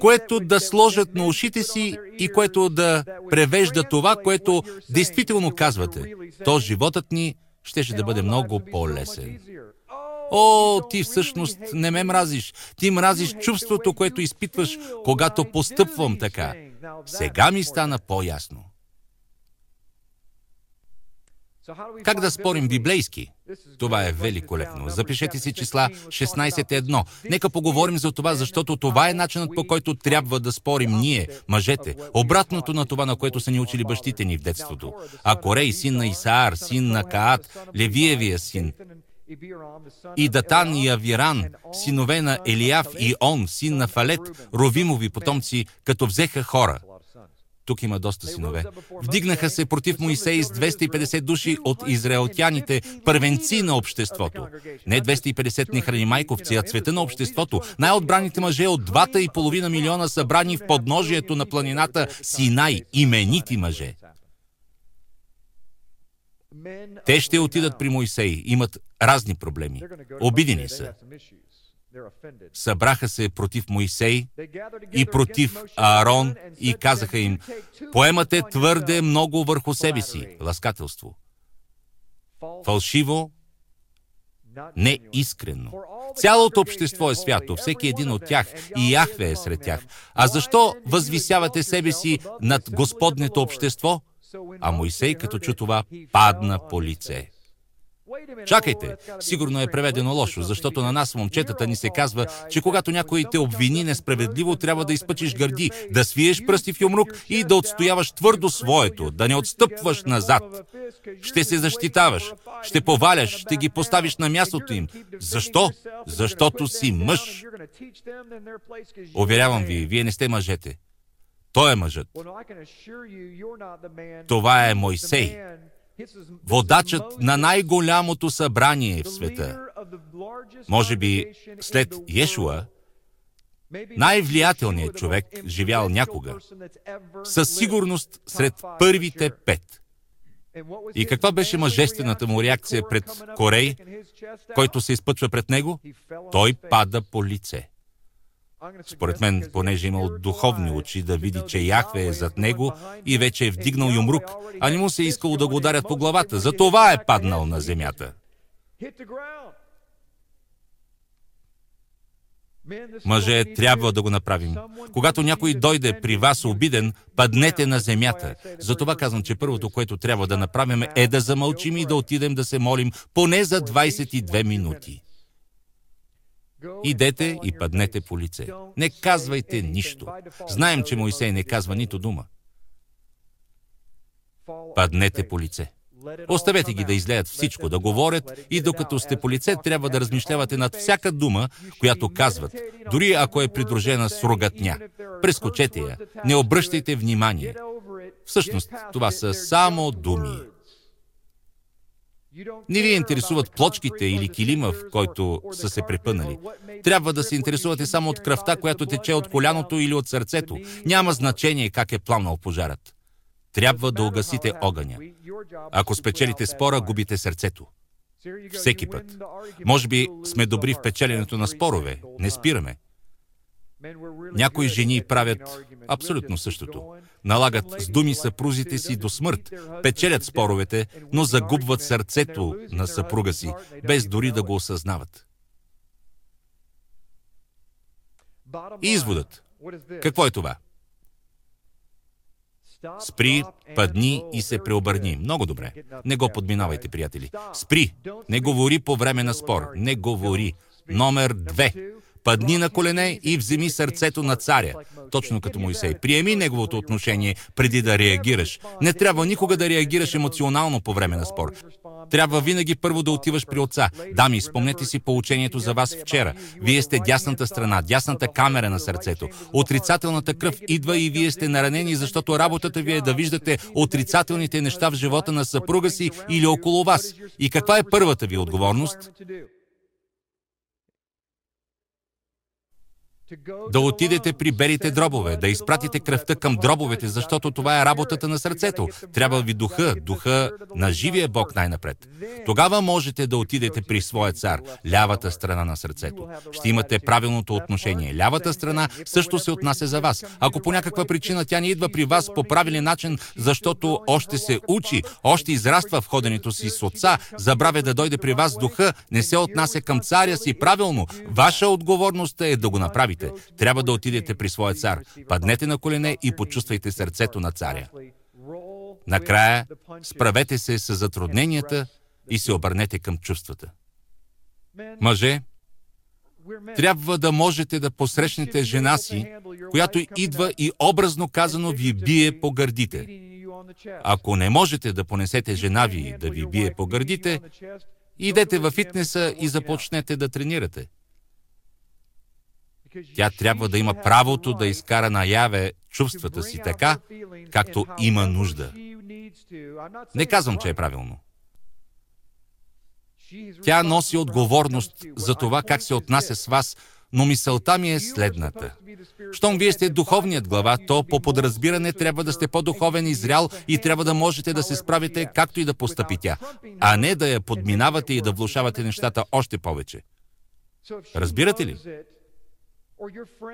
което да сложат на ушите си и което да превежда това, което действително казвате. То животът ни щеше да бъде много по-лесен. О, ти всъщност не ме мразиш. Ти мразиш чувството, което изпитваш, когато постъпвам така. Сега ми стана по-ясно. Как да спорим библейски? Това е великолепно. Запишете си числа 16.1. Нека поговорим за това, защото това е начинът по който трябва да спорим ние, мъжете. Обратното на това, на което са ни учили бащите ни в детството. А Корей, син на Исаар, син на Каат, Левиевия син, и Датан и Авиран, синове на Елияв и Он, син на Фалет, Ровимови потомци, като взеха хора. Тук има доста синове. Вдигнаха се против Моисей с 250 души от израелтяните, първенци на обществото. Не 250 нехрани майковци, а цвета на обществото. Най-отбраните мъже от двата и половина милиона събрани в подножието на планината Синай, именити мъже. Те ще отидат при Моисей, имат разни проблеми. Обидени са. Събраха се против Моисей и против Аарон и казаха им, поемате твърде много върху себе си, ласкателство. Фалшиво, неискрено. Цялото общество е свято, всеки един от тях и Яхве е сред тях. А защо възвисявате себе си над Господнето общество? А Моисей, като чу това, падна по лице. Чакайте, сигурно е преведено лошо, защото на нас, момчетата, ни се казва, че когато някой те обвини несправедливо, трябва да изпъчиш гърди, да свиеш пръсти в юмрук и да отстояваш твърдо своето, да не отстъпваш назад. Ще се защитаваш, ще поваляш, ще ги поставиш на мястото им. Защо? Защото си мъж. Уверявам ви, вие не сте мъжете. Той е мъжът. Това е Мойсей, водачът на най-голямото събрание в света. Може би след Йешуа, най-влиятелният човек, живял някога. Със сигурност сред първите пет. И каква беше мъжествената му реакция пред Корей, който се изпъчва пред него? Той пада по лице. Според мен, понеже имал духовни очи да види, че Яхве е зад него и вече е вдигнал юмрук, а не му се е искало да го ударят по главата. За е паднал на земята. Мъже, трябва да го направим. Когато някой дойде при вас обиден, паднете на земята. Затова казвам, че първото, което трябва да направим е да замълчим и да отидем да се молим поне за 22 минути. Идете и паднете по лице. Не казвайте нищо. Знаем, че Моисей не казва нито дума. Паднете по лице. Оставете ги да излеят всичко, да говорят и докато сте по лице, трябва да размишлявате над всяка дума, която казват, дори ако е придружена с рогатня. Прескочете я, не обръщайте внимание. Всъщност, това са само думи. Не ви интересуват плочките или килима, в който са се препънали. Трябва да се интересувате само от кръвта, която тече от коляното или от сърцето. Няма значение как е пламнал пожарът. Трябва да угасите огъня. Ако спечелите спора, губите сърцето. Всеки път. Може би сме добри в печеленето на спорове. Не спираме. Някои жени правят абсолютно същото. Налагат с думи съпрузите си до смърт, печелят споровете, но загубват сърцето на съпруга си, без дори да го осъзнават. изводът. Какво е това? Спри, падни и се преобърни. Много добре. Не го подминавайте, приятели. Спри. Не говори по време на спор. Не говори. Номер две. Падни на колене и вземи сърцето на царя, точно като Моисей. Приеми неговото отношение преди да реагираш. Не трябва никога да реагираш емоционално по време на спор. Трябва винаги първо да отиваш при отца. Дами, спомнете си поучението за вас вчера. Вие сте дясната страна, дясната камера на сърцето. Отрицателната кръв идва и вие сте наранени, защото работата ви е да виждате отрицателните неща в живота на съпруга си или около вас. И каква е първата ви отговорност? Да отидете при белите дробове, да изпратите кръвта към дробовете, защото това е работата на сърцето. Трябва ви духа, духа на живия Бог най-напред. Тогава можете да отидете при своя цар, лявата страна на сърцето. Ще имате правилното отношение. Лявата страна също се отнася за вас. Ако по някаква причина тя не идва при вас по правилен начин, защото още се учи, още израства в ходенето си с отца, забравя да дойде при вас духа, не се отнася към царя си правилно, ваша отговорност е да го направите отидете. Трябва да отидете при своя цар. Паднете на колене и почувствайте сърцето на царя. Накрая, справете се с затрудненията и се обърнете към чувствата. Мъже, трябва да можете да посрещнете жена си, която идва и образно казано ви бие по гърдите. Ако не можете да понесете жена ви да ви бие по гърдите, идете във фитнеса и започнете да тренирате. Тя трябва да има правото да изкара наяве чувствата си така, както има нужда. Не казвам, че е правилно. Тя носи отговорност за това как се отнася с вас, но мисълта ми е следната. Щом вие сте духовният глава, то по подразбиране трябва да сте по-духовен и зрял и трябва да можете да се справите както и да постъпи тя, а не да я подминавате и да влушавате нещата още повече. Разбирате ли?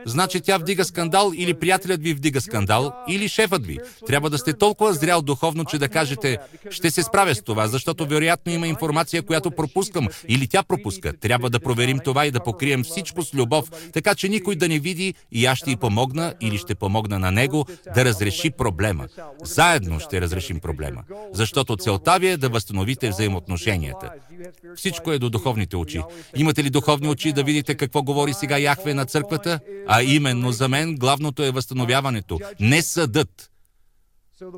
Значи тя вдига скандал или приятелят ви вдига скандал или шефът ви. Трябва да сте толкова зрял духовно, че да кажете, ще се справя с това, защото вероятно има информация, която пропускам или тя пропуска. Трябва да проверим това и да покрием всичко с любов, така че никой да не види и аз ще й помогна или ще помогна на него да разреши проблема. Заедно ще разрешим проблема. Защото целта ви е да възстановите взаимоотношенията. Всичко е до духовните очи. Имате ли духовни очи да видите какво говори сега Яхве на църквата? А именно за мен главното е възстановяването, не съдът.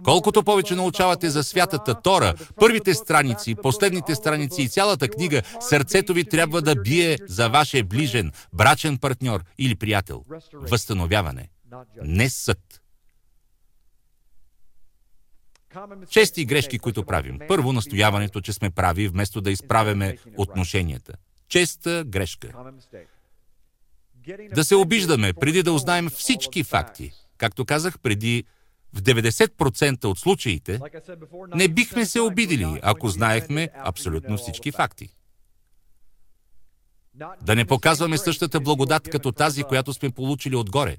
Колкото повече научавате за святата Тора, първите страници, последните страници и цялата книга, сърцето ви трябва да бие за вашия ближен, брачен партньор или приятел. Възстановяване, не съд. Чести грешки, които правим. Първо, настояването, че сме прави, вместо да изправяме отношенията. Честа грешка. Да се обиждаме, преди да узнаем всички факти. Както казах преди, в 90% от случаите не бихме се обидили, ако знаехме абсолютно всички факти. Да не показваме същата благодат като тази, която сме получили отгоре.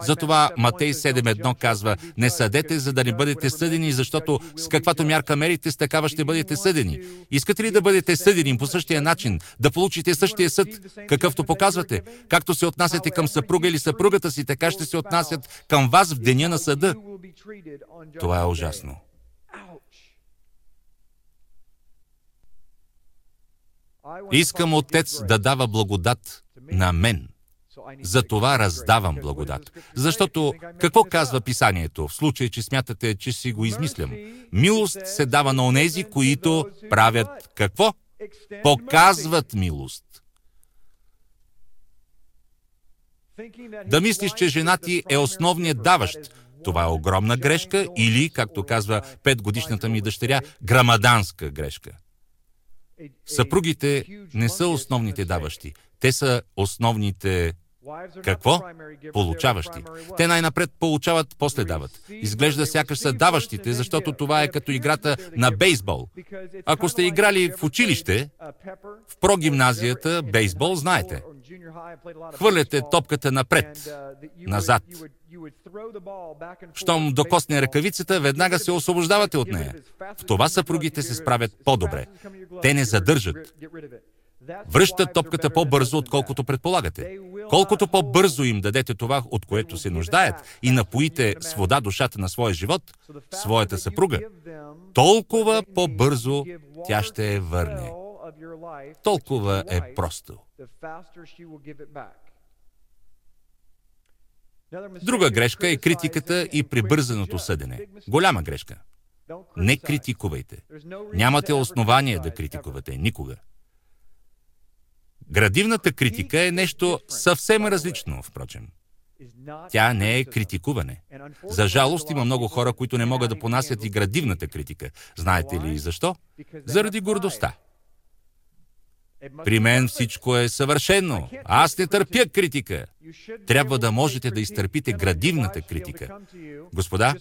Затова Матей 7.1 казва, не съдете, за да не бъдете съдени, защото с каквато мярка мерите, с такава ще бъдете съдени. Искате ли да бъдете съдени по същия начин, да получите същия съд, какъвто показвате? Както се отнасяте към съпруга или съпругата си, така ще се отнасят към вас в деня на съда. Това е ужасно. Искам Отец да дава благодат на мен. За това раздавам благодат. Защото какво казва писанието, в случай, че смятате, че си го измислям? Милост се дава на онези, които правят какво? Показват милост. Да мислиш, че жена ти е основният даващ, това е огромна грешка или, както казва петгодишната ми дъщеря, грамаданска грешка. Съпругите не са основните даващи. Те са основните какво? Получаващи. Те най-напред получават, после дават. Изглежда сякаш са даващите, защото това е като играта на бейсбол. Ако сте играли в училище, в прогимназията, бейсбол, знаете. Хвърляте топката напред, назад. Щом докосне ръкавицата, веднага се освобождавате от нея. В това съпругите се справят по-добре. Те не задържат. Връщат топката по-бързо, отколкото предполагате. Колкото по-бързо им дадете това, от което се нуждаят, и напоите с вода душата на своя живот, своята съпруга, толкова по-бързо тя ще я върне. Толкова е просто. Друга грешка е критиката и прибързаното съдене. Голяма грешка. Не критикувайте. Нямате основание да критикувате никога. Градивната критика е нещо съвсем различно, впрочем. Тя не е критикуване. За жалост има много хора, които не могат да понасят и градивната критика. Знаете ли защо? Заради гордостта. При мен всичко е съвършено. Аз не търпя критика. Трябва да можете да изтърпите градивната критика. Господа,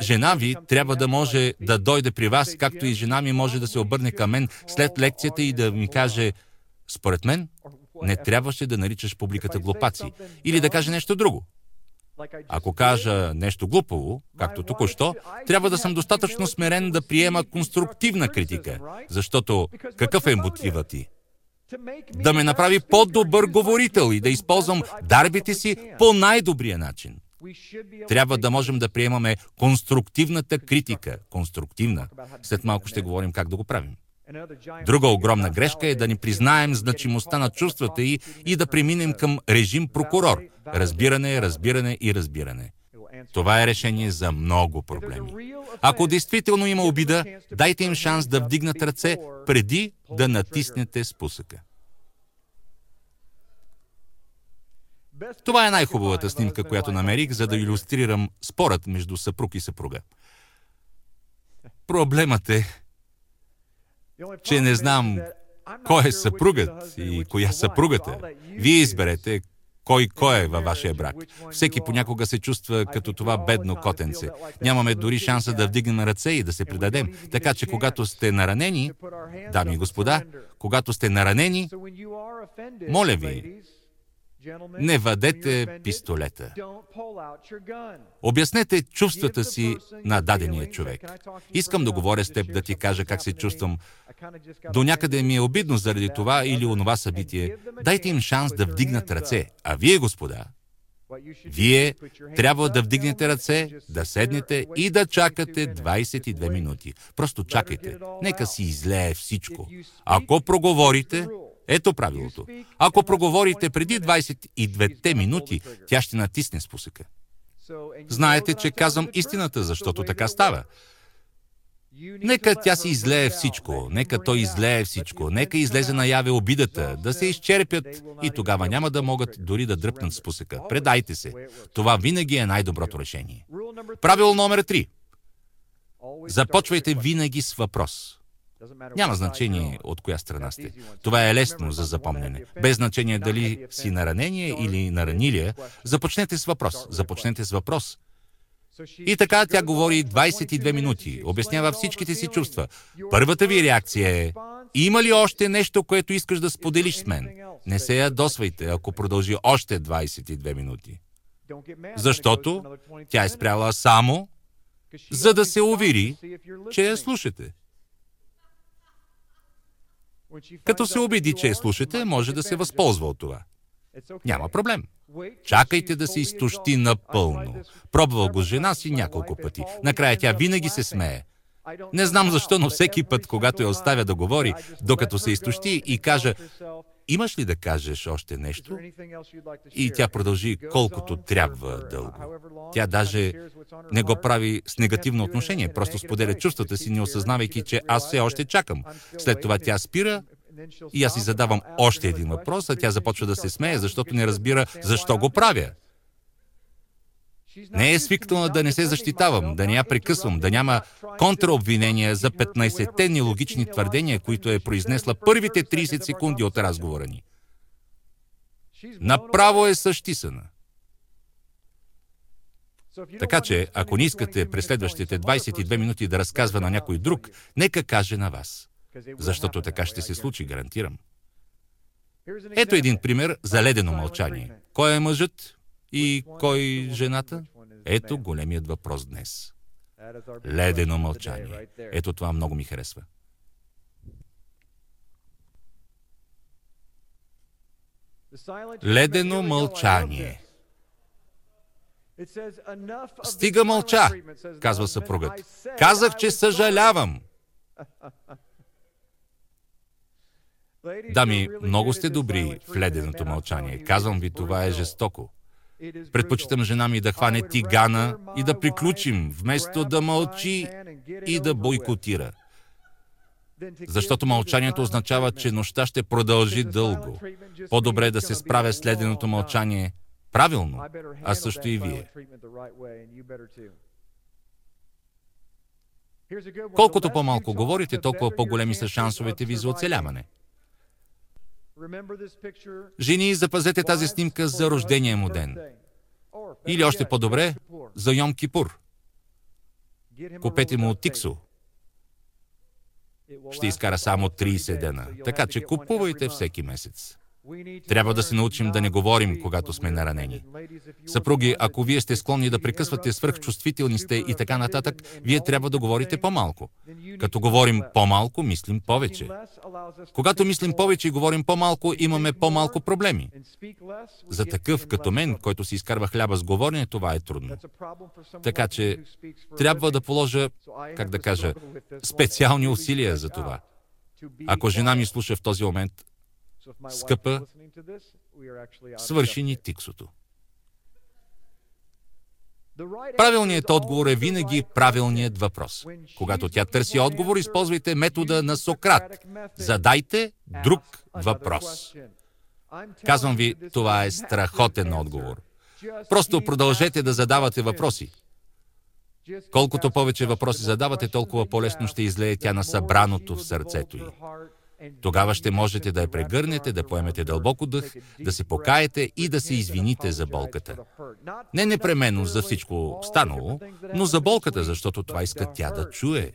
жена ви трябва да може да дойде при вас, както и жена ми може да се обърне към мен след лекцията и да ми каже, според мен, не трябваше да наричаш публиката глупаци. Или да каже нещо друго. Ако кажа нещо глупаво, както току-що, трябва да съм достатъчно смирен да приема конструктивна критика, защото какъв е мотивът ти? Да ме направи по-добър говорител и да използвам дарбите си по най-добрия начин. Трябва да можем да приемаме конструктивната критика. Конструктивна. След малко ще говорим как да го правим. Друга огромна грешка е да ни признаем значимостта на чувствата и, и да преминем към режим прокурор. Разбиране, разбиране и разбиране. Това е решение за много проблеми. Ако действително има обида, дайте им шанс да вдигнат ръце преди да натиснете спусъка. Това е най-хубавата снимка, която намерих, за да иллюстрирам спорът между съпруг и съпруга. Проблемът е, че не знам кой е съпругът и коя съпругата. Вие изберете кой кой е във вашия брак. Всеки понякога се чувства като това бедно котенце. Нямаме дори шанса да вдигнем ръце и да се предадем. Така че когато сте наранени, дами и господа, когато сте наранени, моля ви, Не въдете пистолета. Обяснете чувствата си на дадения човек. Искам да говоря с теб, да ти кажа как се чувствам. До някъде ми е обидно заради това или онова събитие. Дайте им шанс да вдигнат ръце. А вие, господа, вие трябва да вдигнете ръце, да седнете и да чакате 22 минути. Просто чакайте. Нека си излее всичко. Ако проговорите, ето правилото. Ако проговорите преди 22 минути, тя ще натисне спусъка. Знаете, че казвам истината, защото така става. Нека тя си излее всичко, нека той излее всичко, нека излезе наяве обидата, да се изчерпят и тогава няма да могат дори да дръпнат спусъка. Предайте се. Това винаги е най-доброто решение. Правило номер 3. Започвайте винаги с въпрос. Няма значение от коя страна сте. Това е лесно за запомнене. Без значение дали си на ранение или на ранилия, започнете с въпрос. Започнете с въпрос. И така тя говори 22 минути, обяснява всичките си чувства. Първата ви реакция е, има ли още нещо, което искаш да споделиш с мен? Не се ядосвайте, ако продължи още 22 минути. Защото тя е спряла само, за да се увери, че я слушате. Като се убеди, че я слушате, може да се възползва от това. Няма проблем. Чакайте да се изтощи напълно. Пробвал го жена си няколко пъти. Накрая тя винаги се смее. Не знам защо, но всеки път, когато я оставя да говори, докато се изтощи и кажа, имаш ли да кажеш още нещо? И тя продължи колкото трябва дълго. Тя даже не го прави с негативно отношение, просто споделя чувствата си, не осъзнавайки, че аз все още чакам. След това тя спира и аз си задавам още един въпрос, а тя започва да се смее, защото не разбира защо го правя. Не е свикнала да не се защитавам, да не я прекъсвам, да няма контраобвинения за 15-те нелогични твърдения, които е произнесла първите 30 секунди от разговора ни. Направо е същисана. Така че, ако не искате през следващите 22 минути да разказва на някой друг, нека каже на вас. Защото така ще се случи, гарантирам. Ето един пример за ледено мълчание. Кой е мъжът и кой жената? Ето големият въпрос днес. Ледено мълчание. Ето това много ми харесва. Ледено мълчание. Стига мълча, казва съпругът. Казах, че съжалявам. Дами, много сте добри в леденото мълчание. Казвам ви, това е жестоко. Предпочитам жена ми да хване тигана и да приключим, вместо да мълчи и да бойкотира. Защото мълчанието означава, че нощта ще продължи дълго. По-добре е да се справя с леденото мълчание правилно, а също и вие. Колкото по-малко говорите, толкова по-големи са шансовете ви за оцеляване. Жени, запазете тази снимка за рождения му ден. Или още по-добре, за Йом Кипур. Купете му тиксо. Ще изкара само 30 дена. Така че купувайте всеки месец. Трябва да се научим да не говорим, когато сме наранени. Съпруги, ако вие сте склонни да прекъсвате свръхчувствителни сте и така нататък, вие трябва да говорите по-малко. Като говорим по-малко, мислим повече. Когато мислим повече и говорим по-малко, имаме по-малко проблеми. За такъв като мен, който си изкарва хляба с говорене, това е трудно. Така че трябва да положа, как да кажа, специални усилия за това. Ако жена ми слуша в този момент, Скъпа, свърши ни тиксото. Правилният отговор е винаги правилният въпрос. Когато тя търси отговор, използвайте метода на Сократ. Задайте друг въпрос. Казвам ви, това е страхотен отговор. Просто продължете да задавате въпроси. Колкото повече въпроси задавате, толкова по-лесно ще излее тя на събраното в сърцето й. Тогава ще можете да я прегърнете, да поемете дълбоко дъх, да се покаете и да се извините за болката. Не непременно за всичко станало, но за болката, защото това иска тя да чуе.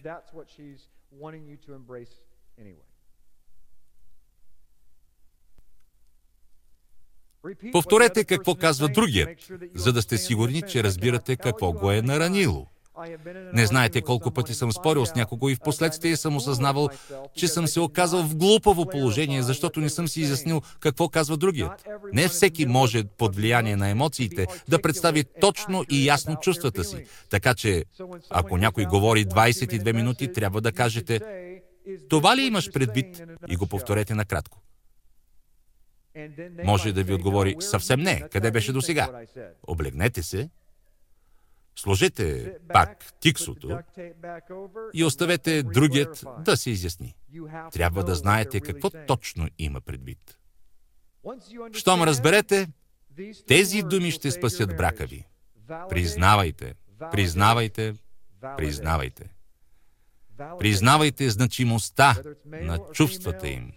Повторете какво казва другият, за да сте сигурни, че разбирате какво го е наранило. Не знаете колко пъти съм спорил с някого и в последствие съм осъзнавал, че съм се оказал в глупаво положение, защото не съм си изяснил какво казва другият. Не всеки може под влияние на емоциите да представи точно и ясно чувствата си. Така че, ако някой говори 22 минути, трябва да кажете това ли имаш предвид? И го повторете накратко. Може да ви отговори съвсем не. Къде беше до сега? Облегнете се Сложете пак тиксото и оставете другият да се изясни. Трябва да знаете какво точно има предвид. Щом разберете, тези думи ще спасят брака ви. Признавайте, признавайте, признавайте. Признавайте значимостта на чувствата им.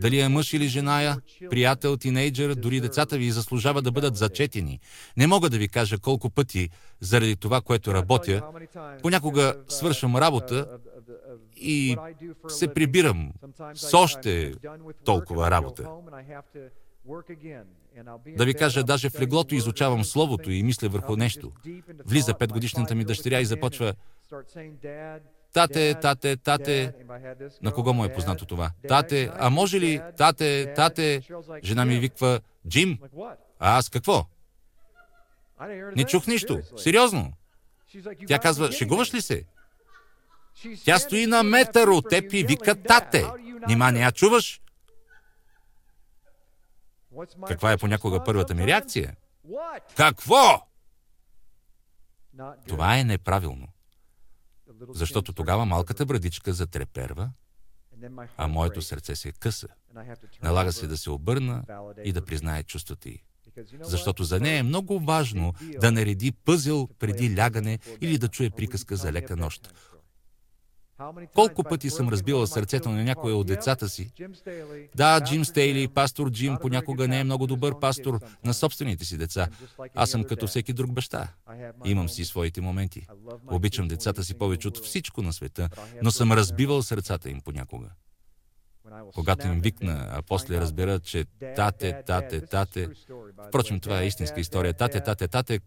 Дали е мъж или жена приятел, тинейджър, дори децата ви заслужава да бъдат зачетени. Не мога да ви кажа колко пъти, заради това, което работя, понякога свършвам работа и се прибирам с още толкова работа. Да ви кажа, даже в леглото изучавам Словото и мисля върху нещо. Влиза петгодишната ми дъщеря и започва Тате, тате, тате. На кого му е познато това? Тате, а може ли? Тате, тате. Жена ми виква, Джим. А аз какво? Не чух нищо. Сериозно. Тя казва, шегуваш ли се? Тя стои на метър от теб и вика тате. Нима не я чуваш? Каква е понякога първата ми реакция? Какво? Това е неправилно защото тогава малката брадичка затреперва, а моето сърце се къса. Налага се да се обърна и да признае чувствата й. Защото за нея е много важно да нареди пъзел преди лягане или да чуе приказка за лека нощ. Колко пъти съм разбила сърцето на някоя от децата си? Да, Джим Стейли, пастор Джим, понякога не е много добър пастор на собствените си деца. Аз съм като всеки друг баща. Имам си своите моменти. Обичам децата си повече от всичко на света, но съм разбивал сърцата им понякога. Когато им викна, а после разбера, че тате, тате, тате... Впрочем, това е истинска история. Тате, тате, тате...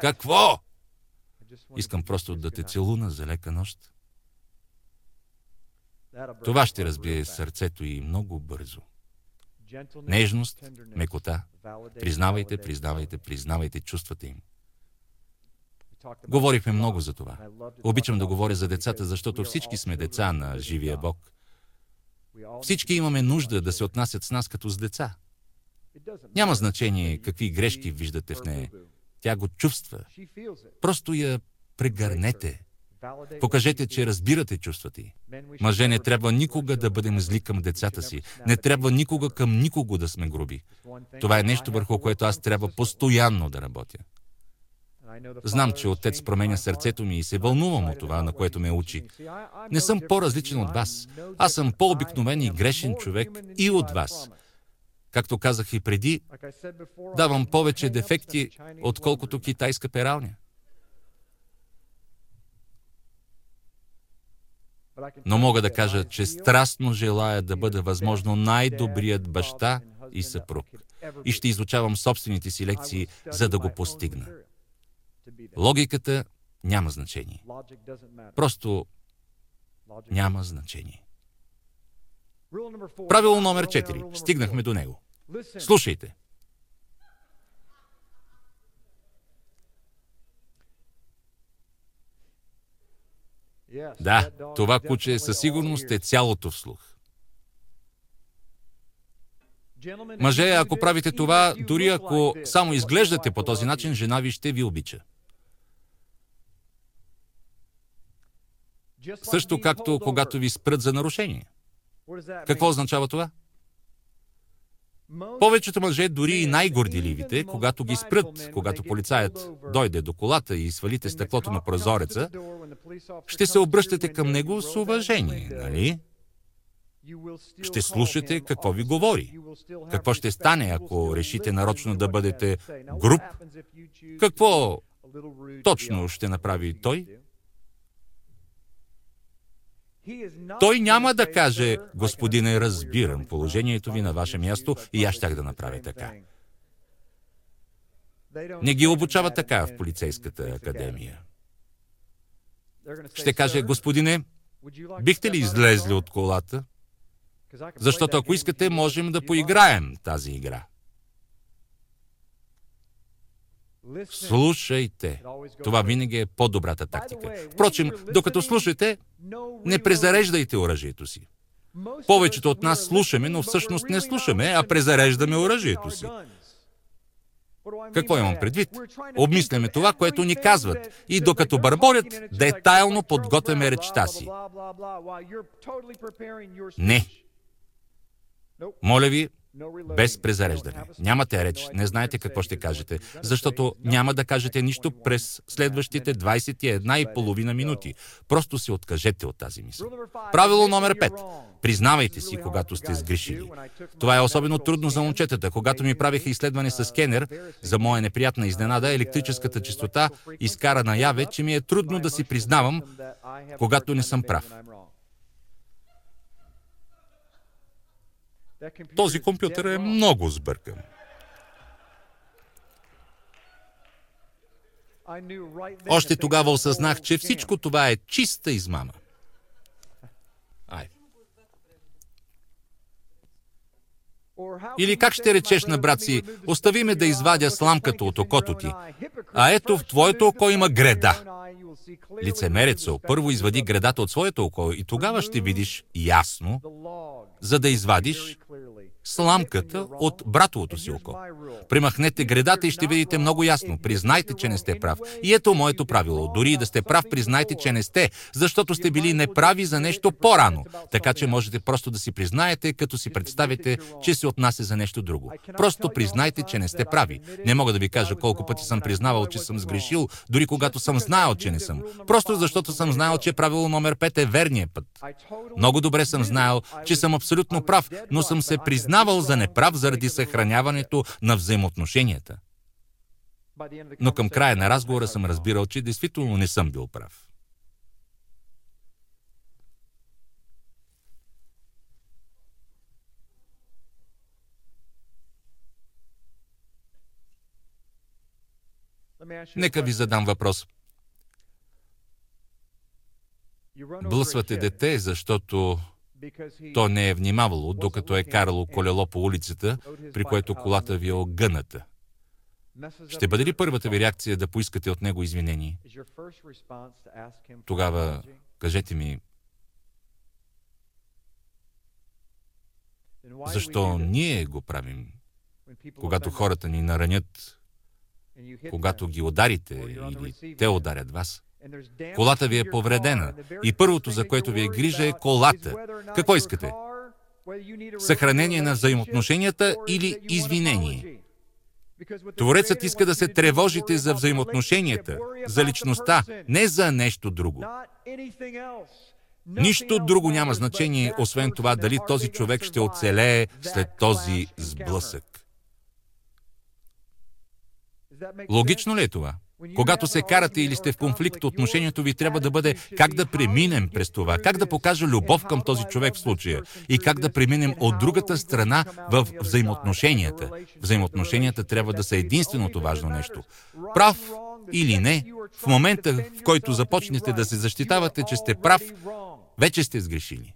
Какво? Искам просто да те целуна за лека нощ. Това ще разбие сърцето и много бързо. Нежност, мекота. Признавайте, признавайте, признавайте чувствата им. Говорихме много за това. Обичам да говоря за децата, защото всички сме деца на живия Бог. Всички имаме нужда да се отнасят с нас като с деца. Няма значение какви грешки виждате в нея. Тя го чувства. Просто я прегърнете. Покажете, че разбирате чувствата й. Мъже, не трябва никога да бъдем зли към децата си. Не трябва никога към никого да сме груби. Това е нещо, върху което аз трябва постоянно да работя. Знам, че отец променя сърцето ми и се вълнувам от това, на което ме учи. Не съм по-различен от вас. Аз съм по-обикновен и грешен човек и от вас. Както казах и преди, давам повече дефекти, отколкото китайска пералня. Но мога да кажа, че страстно желая да бъда възможно най-добрият баща и съпруг. И ще изучавам собствените си лекции, за да го постигна. Логиката няма значение. Просто няма значение. Правило номер 4. Стигнахме до него. Слушайте. Да, това куче със сигурност е цялото вслух. Мъже, ако правите това, дори ако само изглеждате по този начин, жена ви ще ви обича. Също както когато ви спрат за нарушение. Какво означава това? Повечето мъже, дори и най-горделивите, когато ги спрат, когато полицаят дойде до колата и свалите стъклото на прозореца, ще се обръщате към него с уважение, нали? Ще слушате какво ви говори. Какво ще стане, ако решите нарочно да бъдете груп? Какво точно ще направи той? Той няма да каже, господине, разбирам положението ви на ваше място и аз щях да направя така. Не ги обучава така в полицейската академия. Ще каже, господине, бихте ли излезли от колата? Защото ако искате, можем да поиграем тази игра. Слушайте. Това винаги е по-добрата тактика. Впрочем, докато слушате, не презареждайте оръжието си. Повечето от нас слушаме, но всъщност не слушаме, а презареждаме оръжието си. Какво имам предвид? Обмисляме това, което ни казват и докато бърборят, детайлно подготвяме речта си. Не. Моля ви, без презареждане. Нямате реч, не знаете какво ще кажете, защото няма да кажете нищо през следващите 21 и половина минути. Просто се откажете от тази мисъл. Правило номер 5. Признавайте си, когато сте сгрешили. Това е особено трудно за момчетата. Когато ми правиха изследване с скенер, за моя неприятна изненада, електрическата частота изкара наяве, че ми е трудно да си признавам, когато не съм прав. Този компютър е много сбъркан. Още тогава осъзнах, че всичко това е чиста измама. Ай. Или как ще речеш на брат си, остави ме да извадя сламката от окото ти, а ето в твоето око има греда. Лицемерецо, първо извади гредата от своето око и тогава ще видиш ясно, за да извадиш сламката от братовото си око. Примахнете гредата и ще видите много ясно. Признайте, че не сте прав. И ето моето правило. Дори и да сте прав, признайте, че не сте, защото сте били неправи за нещо по-рано. Така че можете просто да си признаете, като си представите, че се отнася за нещо друго. Просто признайте, че не сте прави. Не мога да ви кажа колко пъти съм признавал, че съм сгрешил, дори когато съм знаел, че не съм. Просто защото съм знаел, че правило номер 5 е верният път. Много добре съм знаел, че съм абсолютно прав, но съм се признавал за неправ заради съхраняването на взаимоотношенията. Но към края на разговора съм разбирал, че действително не съм бил прав. Нека ви задам въпрос. Блъсвате дете, защото то не е внимавало, докато е карало колело по улицата, при което колата ви е огъната. Ще бъде ли първата ви реакция да поискате от него извинение? Тогава кажете ми, защо ние го правим, когато хората ни наранят, когато ги ударите или те ударят вас? Колата ви е повредена и първото, за което ви е грижа, е колата. Какво искате? Съхранение на взаимоотношенията или извинение? Творецът иска да се тревожите за взаимоотношенията, за личността, не за нещо друго. Нищо друго няма значение, освен това дали този човек ще оцелее след този сблъсък. Логично ли е това? Когато се карате или сте в конфликт, отношението ви трябва да бъде как да преминем през това, как да покажа любов към този човек в случая и как да преминем от другата страна в взаимоотношенията. Взаимоотношенията трябва да са единственото важно нещо. Прав или не, в момента, в който започнете да се защитавате, че сте прав, вече сте сгрешили.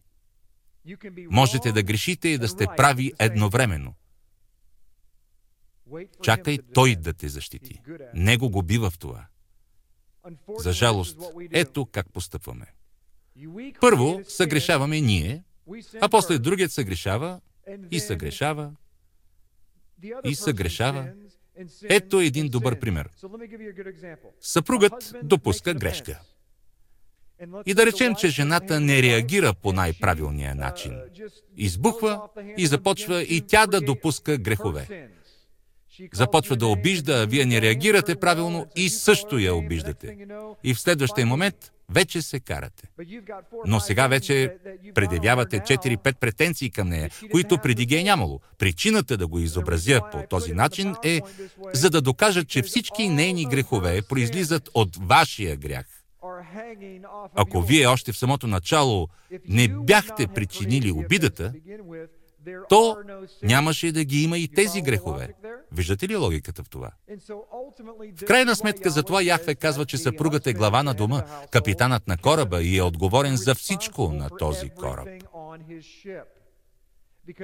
Можете да грешите и да сте прави едновременно. Чакай той да те защити. Него го бива в това. За жалост, ето как постъпваме. Първо съгрешаваме ние, а после другият съгрешава и съгрешава и съгрешава. Ето един добър пример. Съпругът допуска грешка. И да речем, че жената не реагира по най-правилния начин. Избухва и започва и тя да допуска грехове. Започва да обижда, а вие не реагирате правилно и също я обиждате. И в следващия момент вече се карате. Но сега вече предявявате 4-5 претенции към нея, които преди ги е нямало. Причината да го изобразя по този начин е, за да докажа, че всички нейни грехове произлизат от вашия грях. Ако вие още в самото начало не бяхте причинили обидата, то нямаше да ги има и тези грехове. Виждате ли логиката в това? В крайна сметка за това Яхве казва, че съпругът е глава на дома, капитанът на кораба и е отговорен за всичко на този кораб.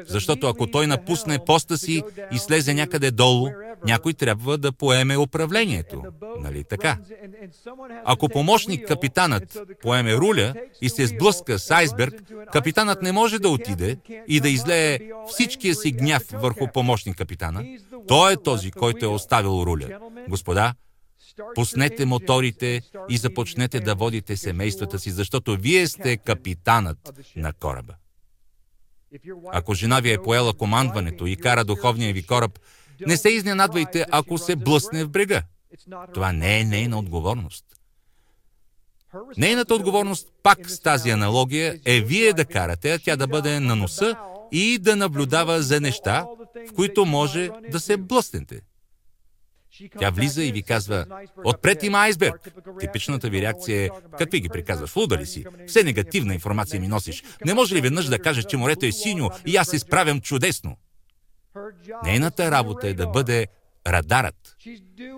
Защото ако той напусне поста си и слезе някъде долу, някой трябва да поеме управлението. Нали така? Ако помощник капитанът поеме руля и се сблъска с айсберг, капитанът не може да отиде и да излее всичкия си гняв върху помощник капитана. Той е този, който е оставил руля. Господа, пуснете моторите и започнете да водите семействата си, защото вие сте капитанът на кораба. Ако жена ви е поела командването и кара духовния ви кораб, не се изненадвайте, ако се блъсне в брега. Това не е нейна отговорност. Нейната отговорност, пак с тази аналогия, е вие да карате, а тя да бъде на носа и да наблюдава за неща, в които може да се блъснете. Тя влиза и ви казва, отпред има айсберг. Типичната ви реакция е, какви ги приказваш, луда ли си? Все негативна информация ми носиш. Не може ли веднъж да кажеш, че морето е синьо и аз се справям чудесно? Нейната работа е да бъде радарът.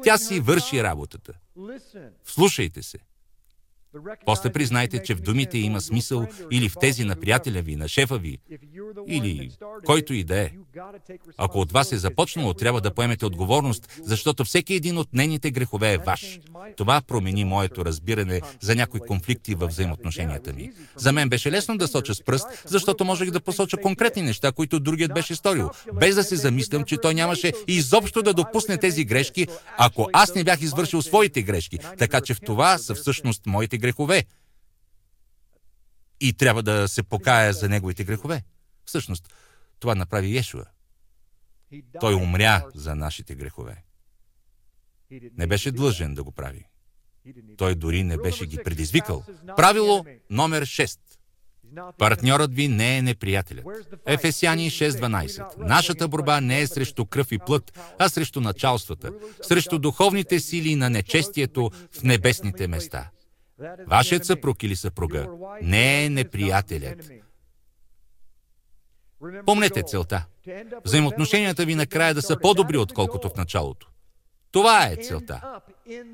Тя си върши работата. Слушайте се. После признайте, че в думите има смисъл или в тези на приятеля ви, на шефа ви, или който и да е. Ако от вас е започнало, трябва да поемете отговорност, защото всеки един от нейните грехове е ваш. Това промени моето разбиране за някои конфликти във взаимоотношенията ми. За мен беше лесно да соча с пръст, защото можех да посоча конкретни неща, които другият беше сторил, без да се замислям, че той нямаше изобщо да допусне тези грешки, ако аз не бях извършил своите грешки. Така че в това са всъщност моите грехове. И трябва да се покая за неговите грехове. Всъщност, това направи Йешуа. Той умря за нашите грехове. Не беше длъжен да го прави. Той дори не беше ги предизвикал. Правило номер 6. Партньорът ви не е неприятелят. Ефесяни 6.12. Нашата борба не е срещу кръв и плът, а срещу началствата, срещу духовните сили на нечестието в небесните места. Вашият съпруг или съпруга не е неприятелят. Помнете целта. Взаимоотношенията ви накрая да са по-добри, отколкото в началото. Това е целта.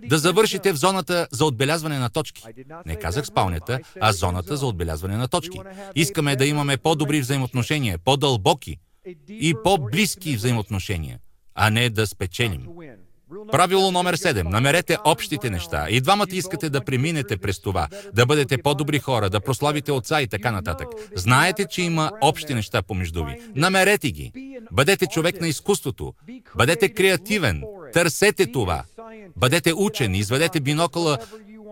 Да завършите в зоната за отбелязване на точки. Не казах спалнята, а зоната за отбелязване на точки. Искаме да имаме по-добри взаимоотношения, по-дълбоки и по-близки взаимоотношения, а не да спечелим. Правило номер 7. Намерете общите неща. И двамата искате да преминете през това, да бъдете по-добри хора, да прославите отца и така нататък. Знаете, че има общи неща помежду ви. Намерете ги. Бъдете човек на изкуството. Бъдете креативен. Търсете това. Бъдете учен. Изведете бинокъла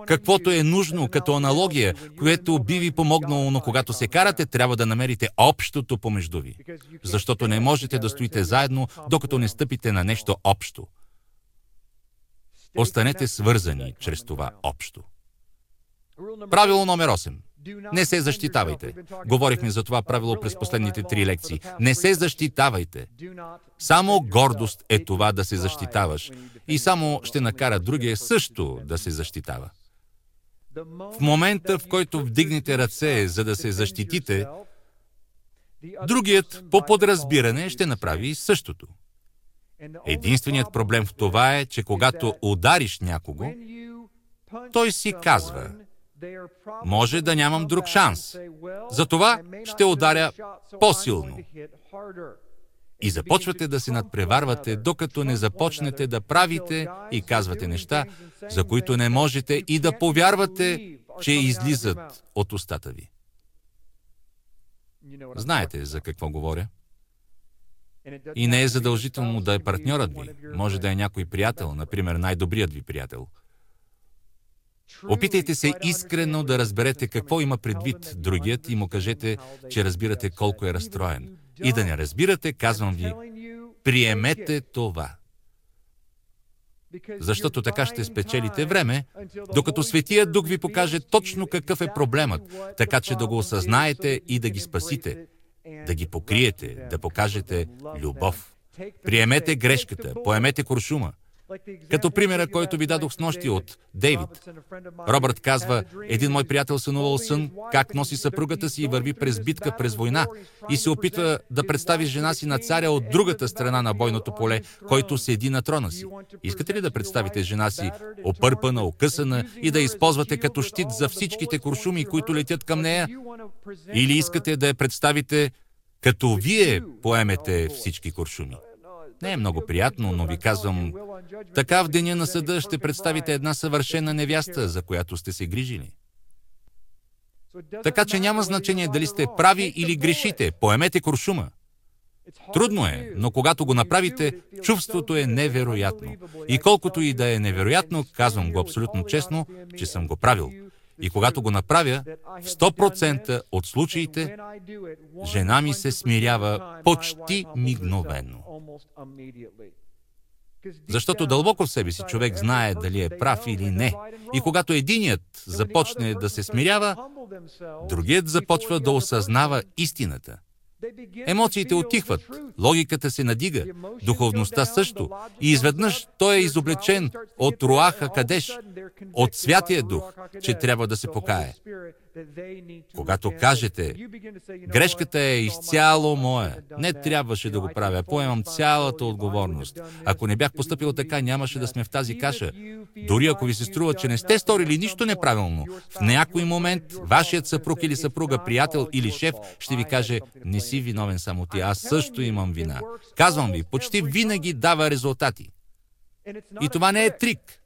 каквото е нужно като аналогия, което би ви помогнало, но когато се карате, трябва да намерите общото помежду ви. Защото не можете да стоите заедно, докато не стъпите на нещо общо. Останете свързани чрез това общо. Правило номер 8. Не се защитавайте. Говорихме за това правило през последните три лекции. Не се защитавайте. Само гордост е това да се защитаваш. И само ще накара другия също да се защитава. В момента, в който вдигнете ръце, за да се защитите, другият по подразбиране ще направи същото. Единственият проблем в това е, че когато удариш някого, той си казва, може да нямам друг шанс. Затова ще ударя по-силно. И започвате да се надпреварвате, докато не започнете да правите и казвате неща, за които не можете и да повярвате, че излизат от устата ви. Знаете за какво говоря? И не е задължително да е партньорът ви. Може да е някой приятел, например най-добрият ви приятел. Опитайте се искрено да разберете какво има предвид другият и му кажете, че разбирате колко е разстроен. И да не разбирате, казвам ви, приемете това. Защото така ще спечелите време, докато Светия Дух ви покаже точно какъв е проблемът, така че да го осъзнаете и да ги спасите да ги покриете, да покажете любов. Приемете грешката, поемете куршума. Като примера, който ви дадох с нощи от Дейвид. Робърт казва, един мой приятел сънувал сън, как носи съпругата си и върви през битка, през война и се опитва да представи жена си на царя от другата страна на бойното поле, който седи на трона си. Искате ли да представите жена си опърпана, окъсана и да използвате като щит за всичките куршуми, които летят към нея? Или искате да я представите като вие поемете всички куршуми? Не е много приятно, но ви казвам, така в деня на съда ще представите една съвършена невяста, за която сте се грижили. Така че няма значение дали сте прави или грешите, поемете куршума. Трудно е, но когато го направите, чувството е невероятно. И колкото и да е невероятно, казвам го абсолютно честно, че съм го правил. И когато го направя, в 100% от случаите, жена ми се смирява почти мигновено. Защото дълбоко в себе си човек знае дали е прав или не. И когато единият започне да се смирява, другият започва да осъзнава истината. Емоциите отихват, логиката се надига, духовността също. И изведнъж той е изоблечен от Руаха Кадеш, от Святия Дух, че трябва да се покае. Когато кажете, грешката е изцяло моя, не трябваше да го правя, поемам цялата отговорност. Ако не бях поступил така, нямаше да сме в тази каша. Дори ако ви се струва, че не сте сторили нищо неправилно, в някой момент вашият съпруг или съпруга, приятел или шеф ще ви каже, не си виновен само ти, аз също имам вина. Казвам ви, почти винаги дава резултати. И това не е трик.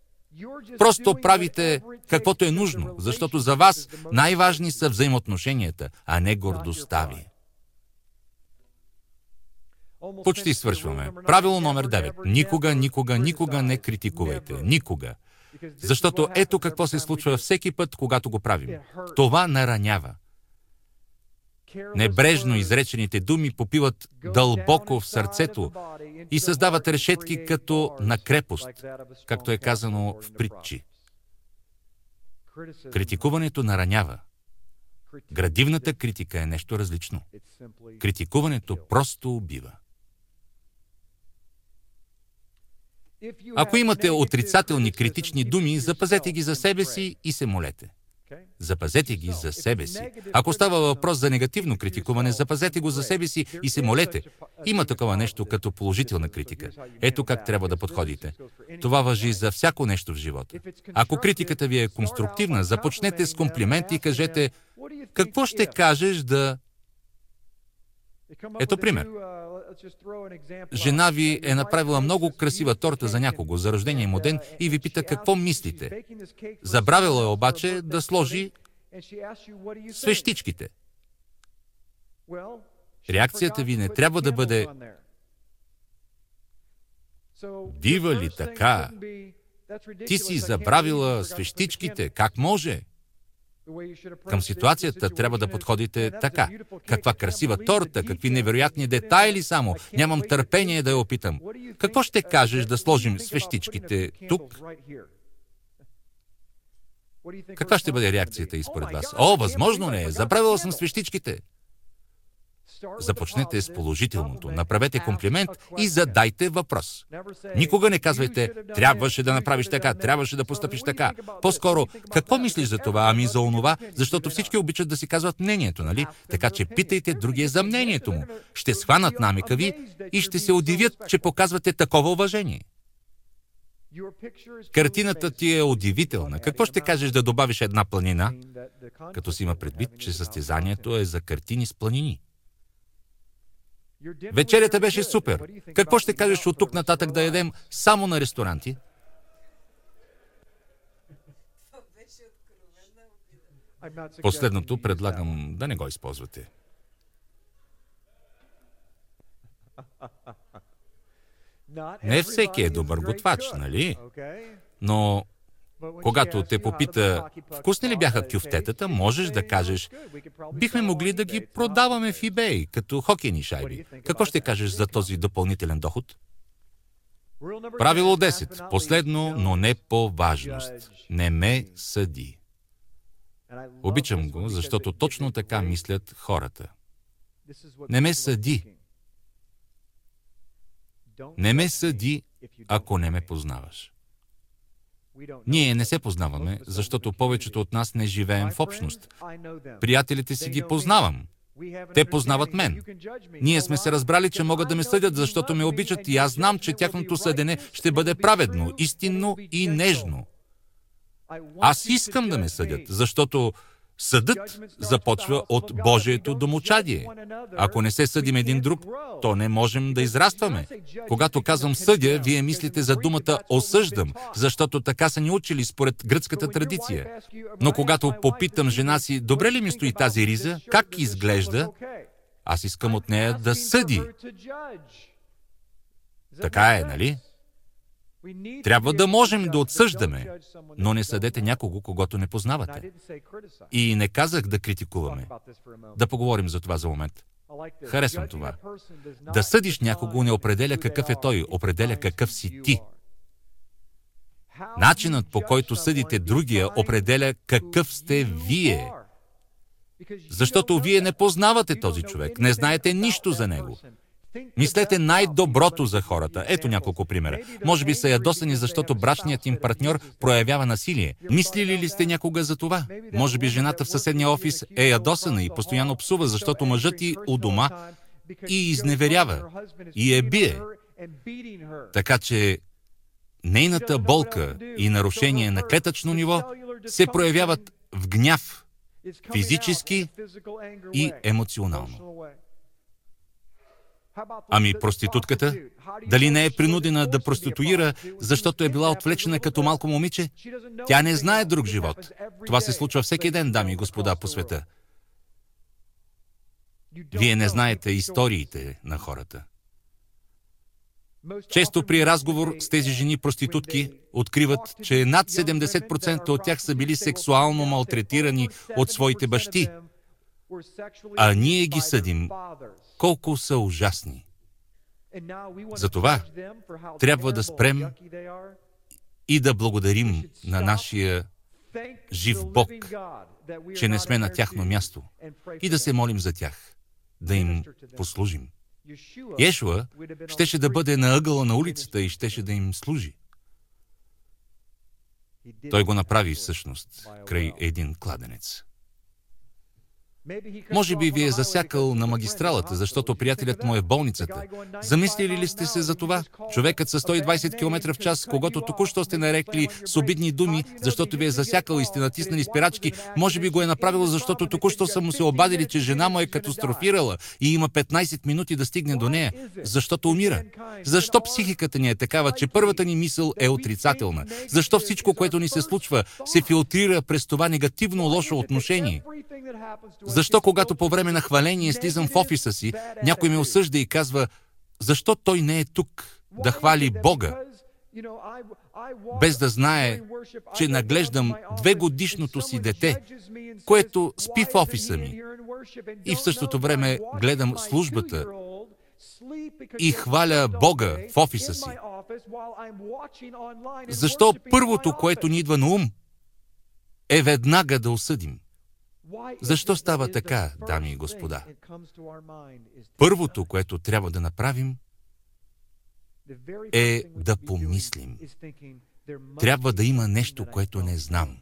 Просто правите каквото е нужно, защото за вас най-важни са взаимоотношенията, а не гордостта ви. Почти свършваме. Правило номер 9. Никога, никога, никога не критикувайте. Никога. Защото ето какво се случва всеки път, когато го правим. Това наранява. Небрежно изречените думи попиват дълбоко в сърцето и създават решетки като на крепост, както е казано в притчи. Критикуването наранява. Градивната критика е нещо различно. Критикуването просто убива. Ако имате отрицателни критични думи, запазете ги за себе си и се молете. Запазете ги за себе си. Ако става въпрос за негативно критикуване, запазете го за себе си и се молете. Има такова нещо като положителна критика. Ето как трябва да подходите. Това въжи за всяко нещо в живота. Ако критиката ви е конструктивна, започнете с комплимент и кажете какво ще кажеш да ето пример. Жена ви е направила много красива торта за някого, за рождение му ден и ви пита какво мислите. Забравила е обаче да сложи свещичките. Реакцията ви не трябва да бъде Дива ли така? Ти си забравила свещичките. Как може? Към ситуацията трябва да подходите така. Каква красива торта, какви невероятни детайли само. Нямам търпение да я опитам. Какво ще кажеш да сложим свещичките тук? Каква ще бъде реакцията и според вас? О, възможно не е. Забравила съм свещичките. Започнете с положителното, направете комплимент и задайте въпрос. Никога не казвайте, трябваше да направиш така, трябваше да поступиш така. По-скоро, какво мислиш за това, ами за онова, защото всички обичат да си казват мнението, нали? Така че питайте другия за мнението му. Ще схванат намека ви и ще се удивят, че показвате такова уважение. Картината ти е удивителна. Какво ще кажеш да добавиш една планина, като си има предвид, че състезанието е за картини с планини? Вечерята беше супер. Какво ще кажеш от тук нататък да ядем само на ресторанти? Последното предлагам да не го използвате. Не всеки е добър готвач, нали? Но когато те попита, вкусни ли бяха кюфтетата, можеш да кажеш, бихме могли да ги продаваме в eBay, като хокейни шайби. Какво ще кажеш за този допълнителен доход? Правило 10. Последно, но не по важност. Не ме съди. Обичам го, защото точно така мислят хората. Не ме съди. Не ме съди ако не ме познаваш. Ние не се познаваме, защото повечето от нас не живеем в общност. Приятелите си ги познавам. Те познават мен. Ние сме се разбрали, че могат да ме съдят, защото ме обичат и аз знам, че тяхното съдене ще бъде праведно, истинно и нежно. Аз искам да ме съдят, защото Съдът започва от Божието домочадие. Ако не се съдим един друг, то не можем да израстваме. Когато казвам съдя, вие мислите за думата осъждам, защото така са ни учили според гръцката традиция. Но когато попитам жена си, добре ли ми стои тази риза, как изглежда, аз искам от нея да съди. Така е, нали? Трябва да можем да отсъждаме, но не съдете някого, когато не познавате. И не казах да критикуваме. Да поговорим за това за момент. Харесвам това. Да съдиш някого не определя какъв е той, определя какъв си ти. Начинът по който съдите другия определя какъв сте вие. Защото вие не познавате този човек, не знаете нищо за него. Мислете най-доброто за хората. Ето няколко примера. Може би са ядосани, защото брачният им партньор проявява насилие. Мислили ли сте някога за това? Може би жената в съседния офис е ядосана и постоянно псува, защото мъжът ти у дома и изневерява и е бие. Така че нейната болка и нарушение на клетъчно ниво се проявяват в гняв, физически и емоционално. Ами проститутката? Дали не е принудена да проституира, защото е била отвлечена като малко момиче? Тя не знае друг живот. Това се случва всеки ден, дами и господа, по света. Вие не знаете историите на хората. Често при разговор с тези жени проститутки откриват, че над 70% от тях са били сексуално малтретирани от своите бащи, а ние ги съдим колко са ужасни. Затова трябва да спрем и да благодарим на нашия жив Бог, че не сме на тяхно място и да се молим за тях, да им послужим. Ешуа щеше да бъде на ъгъла на улицата и щеше да им служи. Той го направи всъщност край един кладенец. Може би ви е засякал на магистралата, защото приятелят му е в болницата. Замислили ли сте се за това? Човекът с 120 км в час, когато току-що сте нарекли с обидни думи, защото ви е засякал и сте натиснали спирачки, може би го е направил, защото току-що са му се обадили, че жена му е катастрофирала и има 15 минути да стигне до нея, защото умира. Защо психиката ни е такава, че първата ни мисъл е отрицателна? Защо всичко, което ни се случва, се филтрира през това негативно лошо отношение? Защо когато по време на хваление слизам в офиса си, някой ме осъжда и казва, защо той не е тук да хвали Бога, без да знае, че наглеждам две годишното си дете, което спи в офиса ми и в същото време гледам службата и хваля Бога в офиса си. Защо първото, което ни идва на ум, е веднага да осъдим? Защо става така, дами и господа? Първото, което трябва да направим, е да помислим. Трябва да има нещо, което не знам.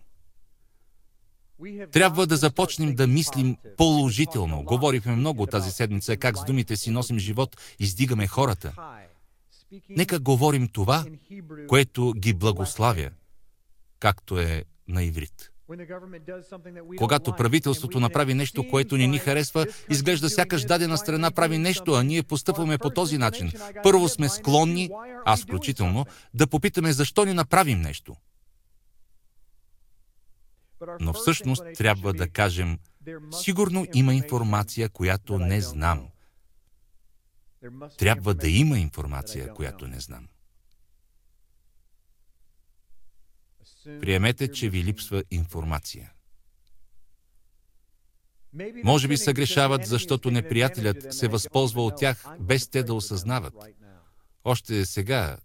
Трябва да започнем да мислим положително. Говорихме много тази седмица как с думите си носим живот, издигаме хората. Нека говорим това, което ги благославя, както е на иврит. Когато правителството направи нещо, което не ни харесва, изглежда сякаш дадена страна прави нещо, а ние постъпваме по този начин. Първо сме склонни, аз включително, да попитаме защо не направим нещо. Но всъщност трябва да кажем, сигурно има информация, която не знам. Трябва да има информация, която не знам. Приемете, че ви липсва информация. Може би съгрешават, защото неприятелят се възползва от тях, без те да осъзнават. Още сега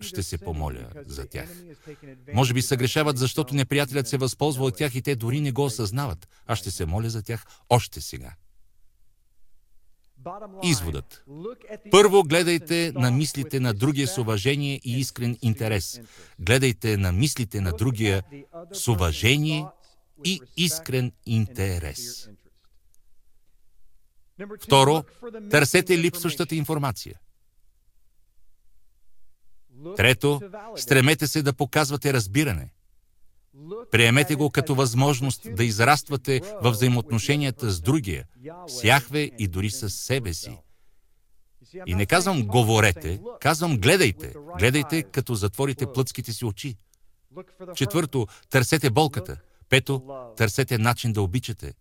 ще се помоля за тях. Може би съгрешават, защото неприятелят се възползва от тях и те дори не го осъзнават. Аз ще се моля за тях още сега. Изводът. Първо гледайте на мислите на другия с уважение и искрен интерес. Гледайте на мислите на другия с уважение и искрен интерес. Второ, търсете липсващата информация. Трето, стремете се да показвате разбиране. Приемете го като възможност да израствате в взаимоотношенията с другия, с Яхве и дори с себе си. И не казвам говорете, казвам гледайте. Гледайте, като затворите плътските си очи. Четвърто, търсете болката. Пето, търсете начин да обичате.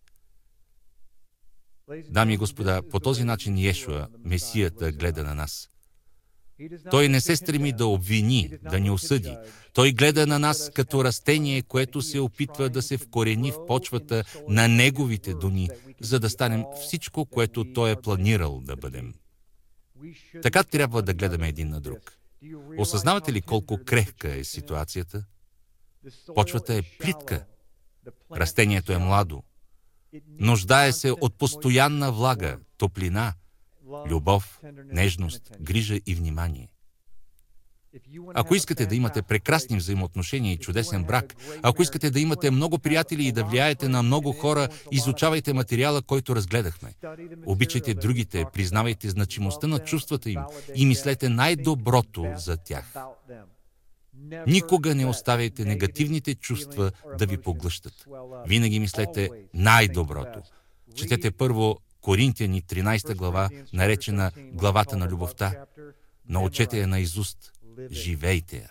Дами и господа, по този начин Йешуа, Месията, гледа на нас. Той не се стреми да обвини, да ни осъди. Той гледа на нас като растение, което се опитва да се вкорени в почвата на неговите дуни, за да станем всичко, което Той е планирал да бъдем. Така трябва да гледаме един на друг. Осъзнавате ли колко крехка е ситуацията? Почвата е плитка. Растението е младо. Нуждае се от постоянна влага, топлина – любов, нежност, грижа и внимание. Ако искате да имате прекрасни взаимоотношения и чудесен брак, ако искате да имате много приятели и да влияете на много хора, изучавайте материала, който разгледахме. Обичайте другите, признавайте значимостта на чувствата им и мислете най-доброто за тях. Никога не оставяйте негативните чувства да ви поглъщат. Винаги мислете най-доброто. Четете първо Коринтияни 13 глава, наречена главата на любовта. Научете я на изуст. Живейте я.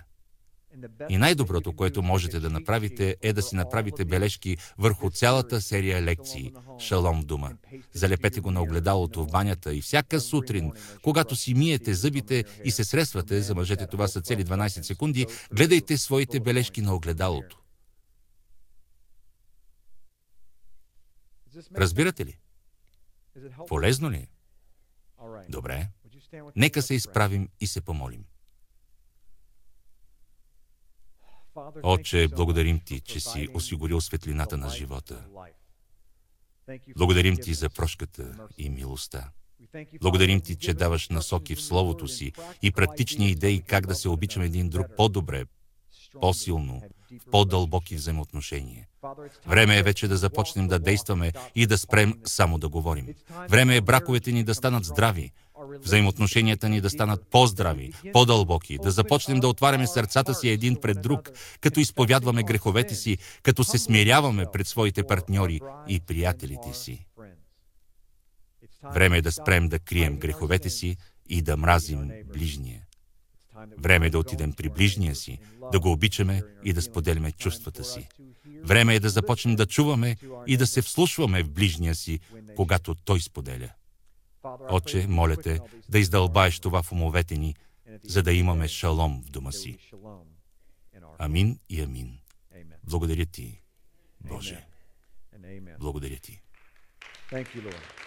И най-доброто, което можете да направите, е да си направите бележки върху цялата серия лекции «Шалом дума». Залепете го на огледалото в банята и всяка сутрин, когато си миете зъбите и се сресвате, за мъжете това са цели 12 секунди, гледайте своите бележки на огледалото. Разбирате ли? Полезно ли? Добре. Нека се изправим и се помолим. Отче, благодарим Ти, че си осигурил светлината на живота. Благодарим Ти за прошката и милостта. Благодарим Ти, че даваш насоки в Словото си и практични идеи как да се обичаме един друг по-добре, по-силно, по-дълбоки взаимоотношения. Време е вече да започнем да действаме и да спрем само да говорим. Време е браковете ни да станат здрави, взаимоотношенията ни да станат по-здрави, по-дълбоки, да започнем да отваряме сърцата си един пред друг, като изповядваме греховете си, като се смиряваме пред своите партньори и приятелите си. Време е да спрем да крием греховете си и да мразим ближния. Време е да отидем при ближния си, да го обичаме и да споделяме чувствата си. Време е да започнем да чуваме и да се вслушваме в ближния си, когато той споделя. Отче, моля те да издълбаеш това в умовете ни, за да имаме шалом в дома си. Амин и амин. Благодаря ти, Боже. Благодаря ти. Thank you, Lord.